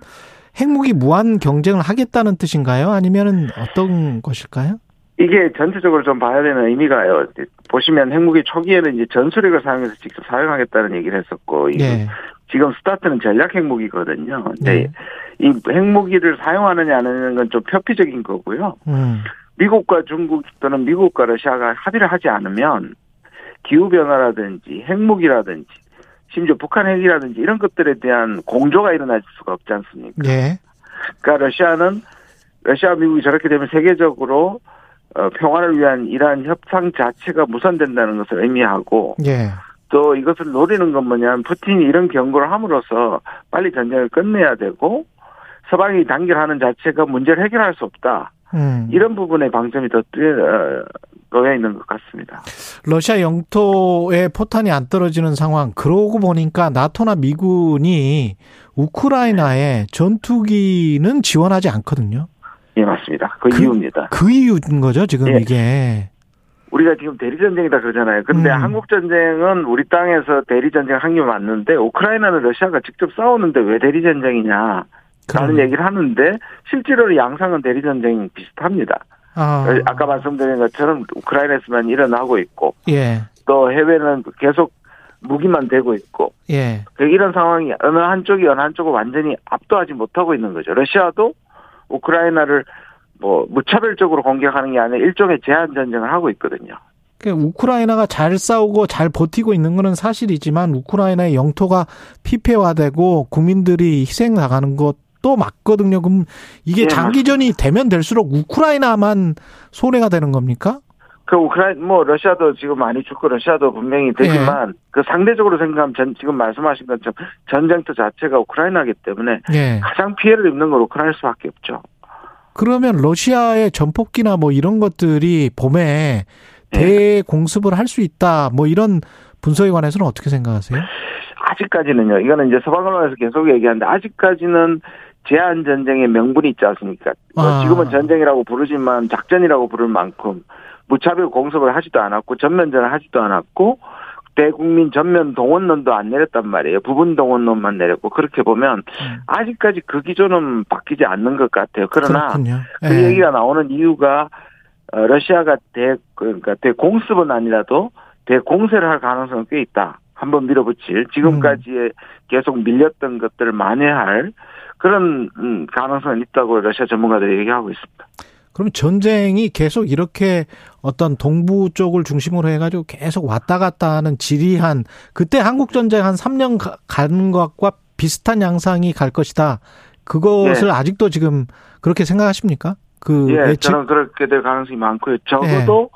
핵무기 무한 경쟁을 하겠다는 뜻인가요? 아니면은 어떤 것일까요? 이게 전체적으로 좀 봐야 되는 의미가요. 보시면 핵무기 초기에는 이제 전술핵을 사용해서 직접 사용하겠다는 얘기를 했었고, 예. 지금 스타트는 전략 핵무기거든요. 근데 네. 이 핵무기를 사용하느냐 안 하느냐는 건 좀 표피적인 거고요. 음. 미국과 중국 또는 미국과 러시아가 합의를 하지 않으면 기후 변화라든지 핵무기라든지 심지어 북한 핵이라든지 이런 것들에 대한 공조가 일어날 수가 없지 않습니까? 예. 그러니까 러시아는 러시아 미국이 저렇게 되면 세계적으로 어, 평화를 위한 이러한 협상 자체가 무산된다는 것을 의미하고 예. 또 이것을 노리는 건 뭐냐면 푸틴이 이런 경고를 함으로써 빨리 전쟁을 끝내야 되고 서방이 단결하는 자체가 문제를 해결할 수 없다. 음. 이런 부분에 방점이 더 뚜- 놓여 있는 것 같습니다. 러시아 영토에 포탄이 안 떨어지는 상황. 그러고 보니까 나토나 미군이 우크라이나에 전투기는 지원하지 않거든요. 예, 맞습니다. 그, 그- 이유입니다. 그 이유인 거죠, 지금 예. 이게. 우리가 지금 대리전쟁이다 그러잖아요. 근데 음. 한국전쟁은 우리 땅에서 대리전쟁 한게 맞는데 우크라이나는 러시아가 직접 싸우는데 왜 대리전쟁이냐. 라는. 얘기를 하는데 실제로 양상은 대리전쟁 비슷합니다. 아, 아까 말씀드린 것처럼 우크라이나에서만 일어나고 있고 예. 또 해외는 계속 무기만 되고 있고 예. 그 이런 상황이 어느 한쪽이 어느 한쪽을 완전히 압도하지 못하고 있는 거죠. 러시아도 우크라이나를 뭐 무차별적으로 공격하는 게 아니라 일종의 제한 전쟁을 하고 있거든요. 그 우크라이나가 잘 싸우고 잘 버티고 있는 거는 사실이지만 우크라이나의 영토가 피폐화되고 국민들이 희생 나가는 것도 맞거든요. 그럼 이게 예, 장기전이 되면 될수록 우크라이나만 손해가 되는 겁니까? 그 우크라이 뭐 러시아도 지금 많이 죽고 러시아도 분명히 되지만 그 상대적으로 생각하면 전 지금 말씀하신 것처럼 전쟁터 자체가 우크라이나기 때문에 예. 가장 피해를 입는 건 우크라이나 수밖에 없죠. 그러면 러시아의 전폭기나 뭐 이런 것들이 봄에 대공습을 할 수 있다. 뭐 이런 분석에 관해서는 어떻게 생각하세요? 아직까지는요. 이거는 이제 서방 언론에서 계속 얘기하는데 아직까지는 제한 전쟁의 명분이 있지 않습니까? 뭐 아. 지금은 전쟁이라고 부르지만 작전이라고 부를 만큼 무차별 공습을 하지도 않았고 전면전을 하지도 않았고 대국민 전면 동원론도 안 내렸단 말이에요. 부분 동원론만 내렸고 그렇게 보면 음. 아직까지 그 기조는 바뀌지 않는 것 같아요. 그러나. 그 예. 얘기가 나오는 이유가 어, 러시아가 대 그러니까 대공습은 아니라도 대공세를 할 가능성은 꽤 있다. 한번 밀어붙일 지금까지의 계속 밀렸던 것들을 만회할 그런 음, 가능성은 있다고 러시아 전문가들이 얘기하고 있습니다. 그럼 전쟁이 계속 이렇게 어떤 동부 쪽을 중심으로 해가지고 계속 왔다 갔다 하는 지리한 그때 한국 전쟁 한 3년 가- 가는 것과 비슷한 양상이 갈 것이다. 그것을 네. 아직도 지금 그렇게 생각하십니까? 그 예, 예측? 저는 그렇게 될 가능성이 많고요. 적어도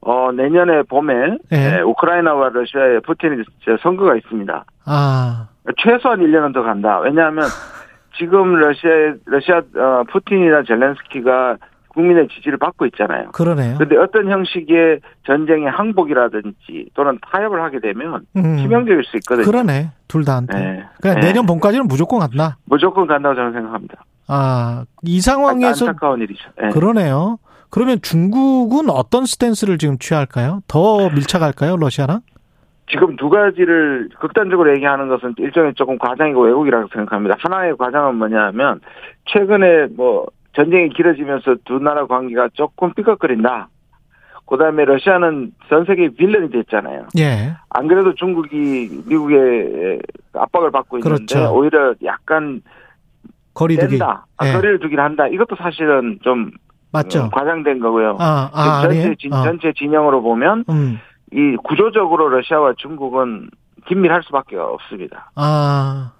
어, 내년에 봄에 예. 예, 우크라이나와 러시아의 푸틴이 이제 선거가 있습니다. 아, 최소한 1년은 더 간다. 왜냐하면 지금 러시아의 러시아 어, 푸틴이나 젤렌스키가 국민의 지지를 받고 있잖아요. 그러네요. 근데 어떤 형식의 전쟁의 항복이라든지 또는 타협을 하게 되면 음. 치명적일 수 있거든요. 그러네. 둘 다한테. 네. 그냥 네. 내년 봄까지는 무조건 간다. 무조건 간다고 저는 생각합니다. 아, 이 상황에서 안타까운 일이죠. 네. 그러네요. 그러면 중국은 어떤 스탠스를 지금 취할까요? 더 밀착할까요, 러시아랑? 지금 두 가지를 극단적으로 얘기하는 것은 일종의 조금 과장이고 왜곡이라고 생각합니다. 하나의 과장은 뭐냐면 최근에 뭐 전쟁이 길어지면서 두 나라 관계가 조금 삐걱거린다. 그 다음에 러시아는 전 세계 빌런이 됐잖아요. 예. 안 그래도 중국이 미국의 압박을 받고 있는데 그렇죠. 오히려 약간 거리두기. 된다. 아, 예. 거리를 두기를 한다. 이것도 사실은 좀 맞죠. 음, 과장된 거고요. 아, 아, 전체? 진, 어. 전체 진영으로 보면 음. 이 구조적으로 러시아와 중국은 긴밀할 수밖에 없습니다. 아,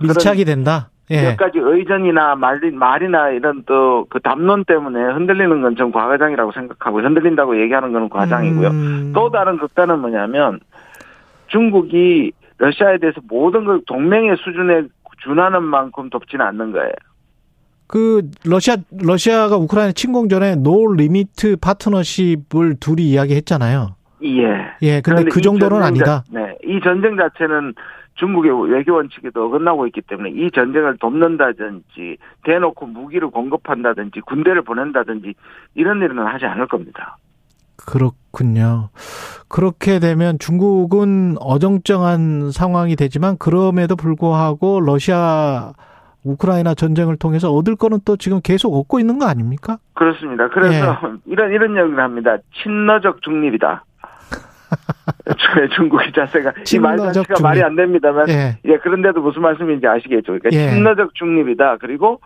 밀착이 된다. 예. 몇 가지 의전이나 말이, 말이나 이런 또 그 담론 때문에 흔들리는 건 좀 과장이라고 생각하고 흔들린다고 얘기하는 건 과장이고요. 음. 또 다른 극단은 뭐냐면 중국이 러시아에 대해서 모든 걸 동맹의 수준에 준하는 만큼 돕지는 않는 거예요. 그 러시아 러시아가 우크라이나 침공 전에 no limit partnership을 둘이 이야기했잖아요. 예. 예, 근데 그이 정도는 전쟁 아니다. 자- 네. 이 전쟁 자체는 중국의 외교 원칙에도 어긋나고 있기 때문에 이 전쟁을 돕는다든지 대놓고 무기를 공급한다든지 군대를 보낸다든지 이런 일은 하지 않을 겁니다. 그렇군요. 그렇게 되면 중국은 어정쩡한 상황이 되지만 그럼에도 불구하고 러시아 우크라이나 전쟁을 통해서 얻을 거는 또 지금 계속 얻고 있는 거 아닙니까? 그렇습니다. 그래서 예. [laughs] 이런 이런 얘기를 합니다. 친러적 중립이다. 중국의 자세가 이말 친러적 자체가 말이. 안 됩니다만 예. 예, 그런데도 무슨 말씀인지 아시겠죠. 그러니까 예. 친러적 중립이다. 그리고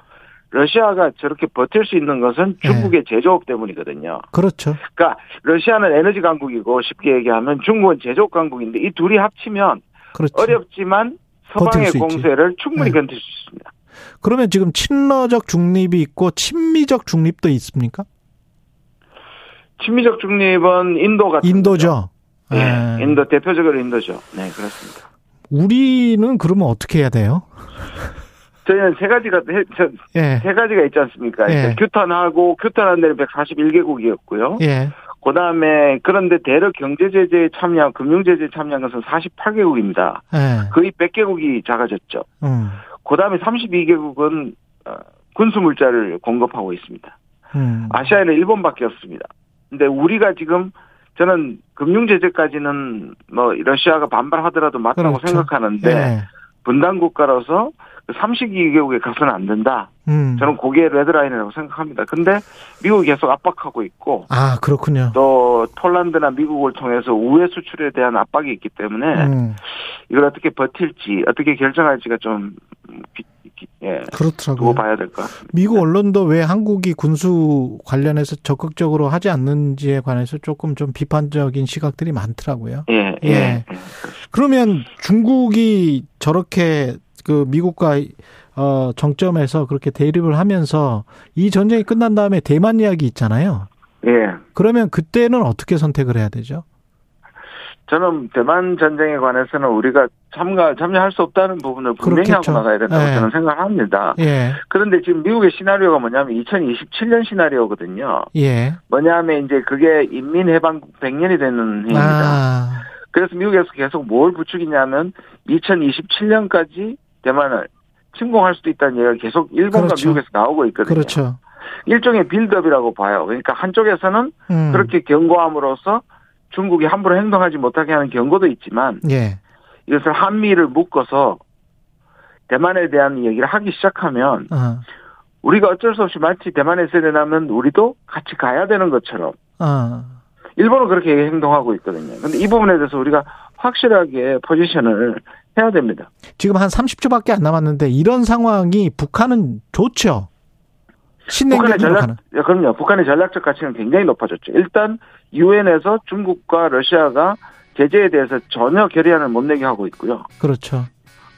러시아가 저렇게 버틸 수 있는 것은 예. 중국의 제조업 때문이거든요. 그렇죠. 그러니까 러시아는 에너지 강국이고 쉽게 얘기하면 중국은 제조업 강국인데 이 둘이 합치면 그렇죠. 어렵지만 서방의 수 있지. 공세를 충분히 네. 견딜 수 있습니다. 그러면 지금 친러적 중립이 있고 친미적 중립도 있습니까? 친미적 중립은 인도 같은 인도죠. 거죠. 예, 예. 인도 대표적으로 인도죠. 네, 그렇습니다. 우리는 그러면 어떻게 해야 돼요? 저희는 세 가지가 예. 세 가지가 있지 않습니까? 예. 규탄하고 규탄한 데는 141개국이었고요. 예. 그다음에 그런데 대러 경제 제재에 참여, 금융 제재에 참여한 것은 48개국입니다. 예. 거의 100개국이 작아졌죠. 음. 그다음에 32개국은 어, 군수 물자를 공급하고 있습니다. 음. 아시아에는 일본밖에 없습니다. 근데 우리가 지금 저는 금융 제재까지는 뭐 러시아가 반발하더라도 맞다고 그렇죠. 생각하는데 예. 분단 국가로서 32개국에 가서는 안 된다. 음. 저는 그게 레드라인이라고 생각합니다. 근데 미국이 계속 압박하고 있고 아, 그렇군요. 또 폴란드나 미국을 통해서 우회 수출에 대한 압박이 있기 때문에 음. 이걸 어떻게 버틸지 어떻게 결정할지가 좀 예, 그렇더라고요. 봐야 될 것 같습니다. 미국 언론도 왜 한국이 군수 관련해서 적극적으로 하지 않는지에 관해서 조금 좀 비판적인 시각들이 많더라고요. 예, 예. 예. 그러면 중국이 저렇게 그 미국과 어 정점에서 그렇게 대립을 하면서 이 전쟁이 끝난 다음에 대만 이야기 있잖아요. 예. 그러면 그때는 어떻게 선택을 해야 되죠? 저는 대만 전쟁에 관해서는 우리가 참가 참여할 수 없다는 부분을 분명히 그렇겠죠. 하고 나가야 된다고 예. 저는 생각합니다. 예. 그런데 지금 미국의 시나리오가 뭐냐면 2027년 시나리오거든요. 예. 뭐냐면 이제 그게 인민 해방국 100년이 되는 해입니다. 아. 그래서 미국에서 계속 뭘 부추기냐면 2027년까지 대만을 침공할 수도 있다는 얘기가 계속 일본과 그렇죠. 미국에서 나오고 있거든요. 그렇죠. 일종의 빌드업이라고 봐요. 그러니까 한쪽에서는 음. 그렇게 경고함으로써 중국이 함부로 행동하지 못하게 하는 경고도 있지만 예. 이것을 한미를 묶어서 대만에 대한 얘기를 하기 시작하면 어. 우리가 어쩔 수 없이 마치 대만에 있어야 되냐면 우리도 같이 가야 되는 것처럼 어. 일본은 그렇게 행동하고 있거든요. 근데 이 부분에 대해서 우리가 확실하게 포지션을 해야 됩니다. 지금 한 30초밖에 안 남았는데 이런 상황이 북한은 좋죠. 북한의 전략, 가는. 예, 그럼요. 북한의 전략적 가치는 굉장히 높아졌죠. 일단 유엔에서 중국과 러시아가 제재에 대해서 전혀 결의안을 못 내게 하고 있고요. 그렇죠.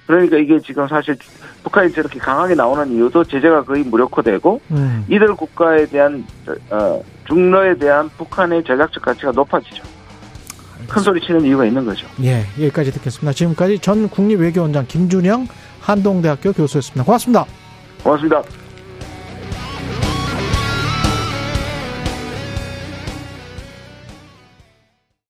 그러니까 이게 지금 사실 북한이 저렇게 강하게 나오는 이유도 제재가 거의 무력화되고 음. 이들 국가에 대한 어, 중러에 대한 북한의 전략적 가치가 높아지죠. 큰 소리 치는 이유가 있는 거죠. 예, 여기까지 듣겠습니다. 지금까지 전 국립외교원장 김준영 한동대학교 교수였습니다. 고맙습니다. 고맙습니다.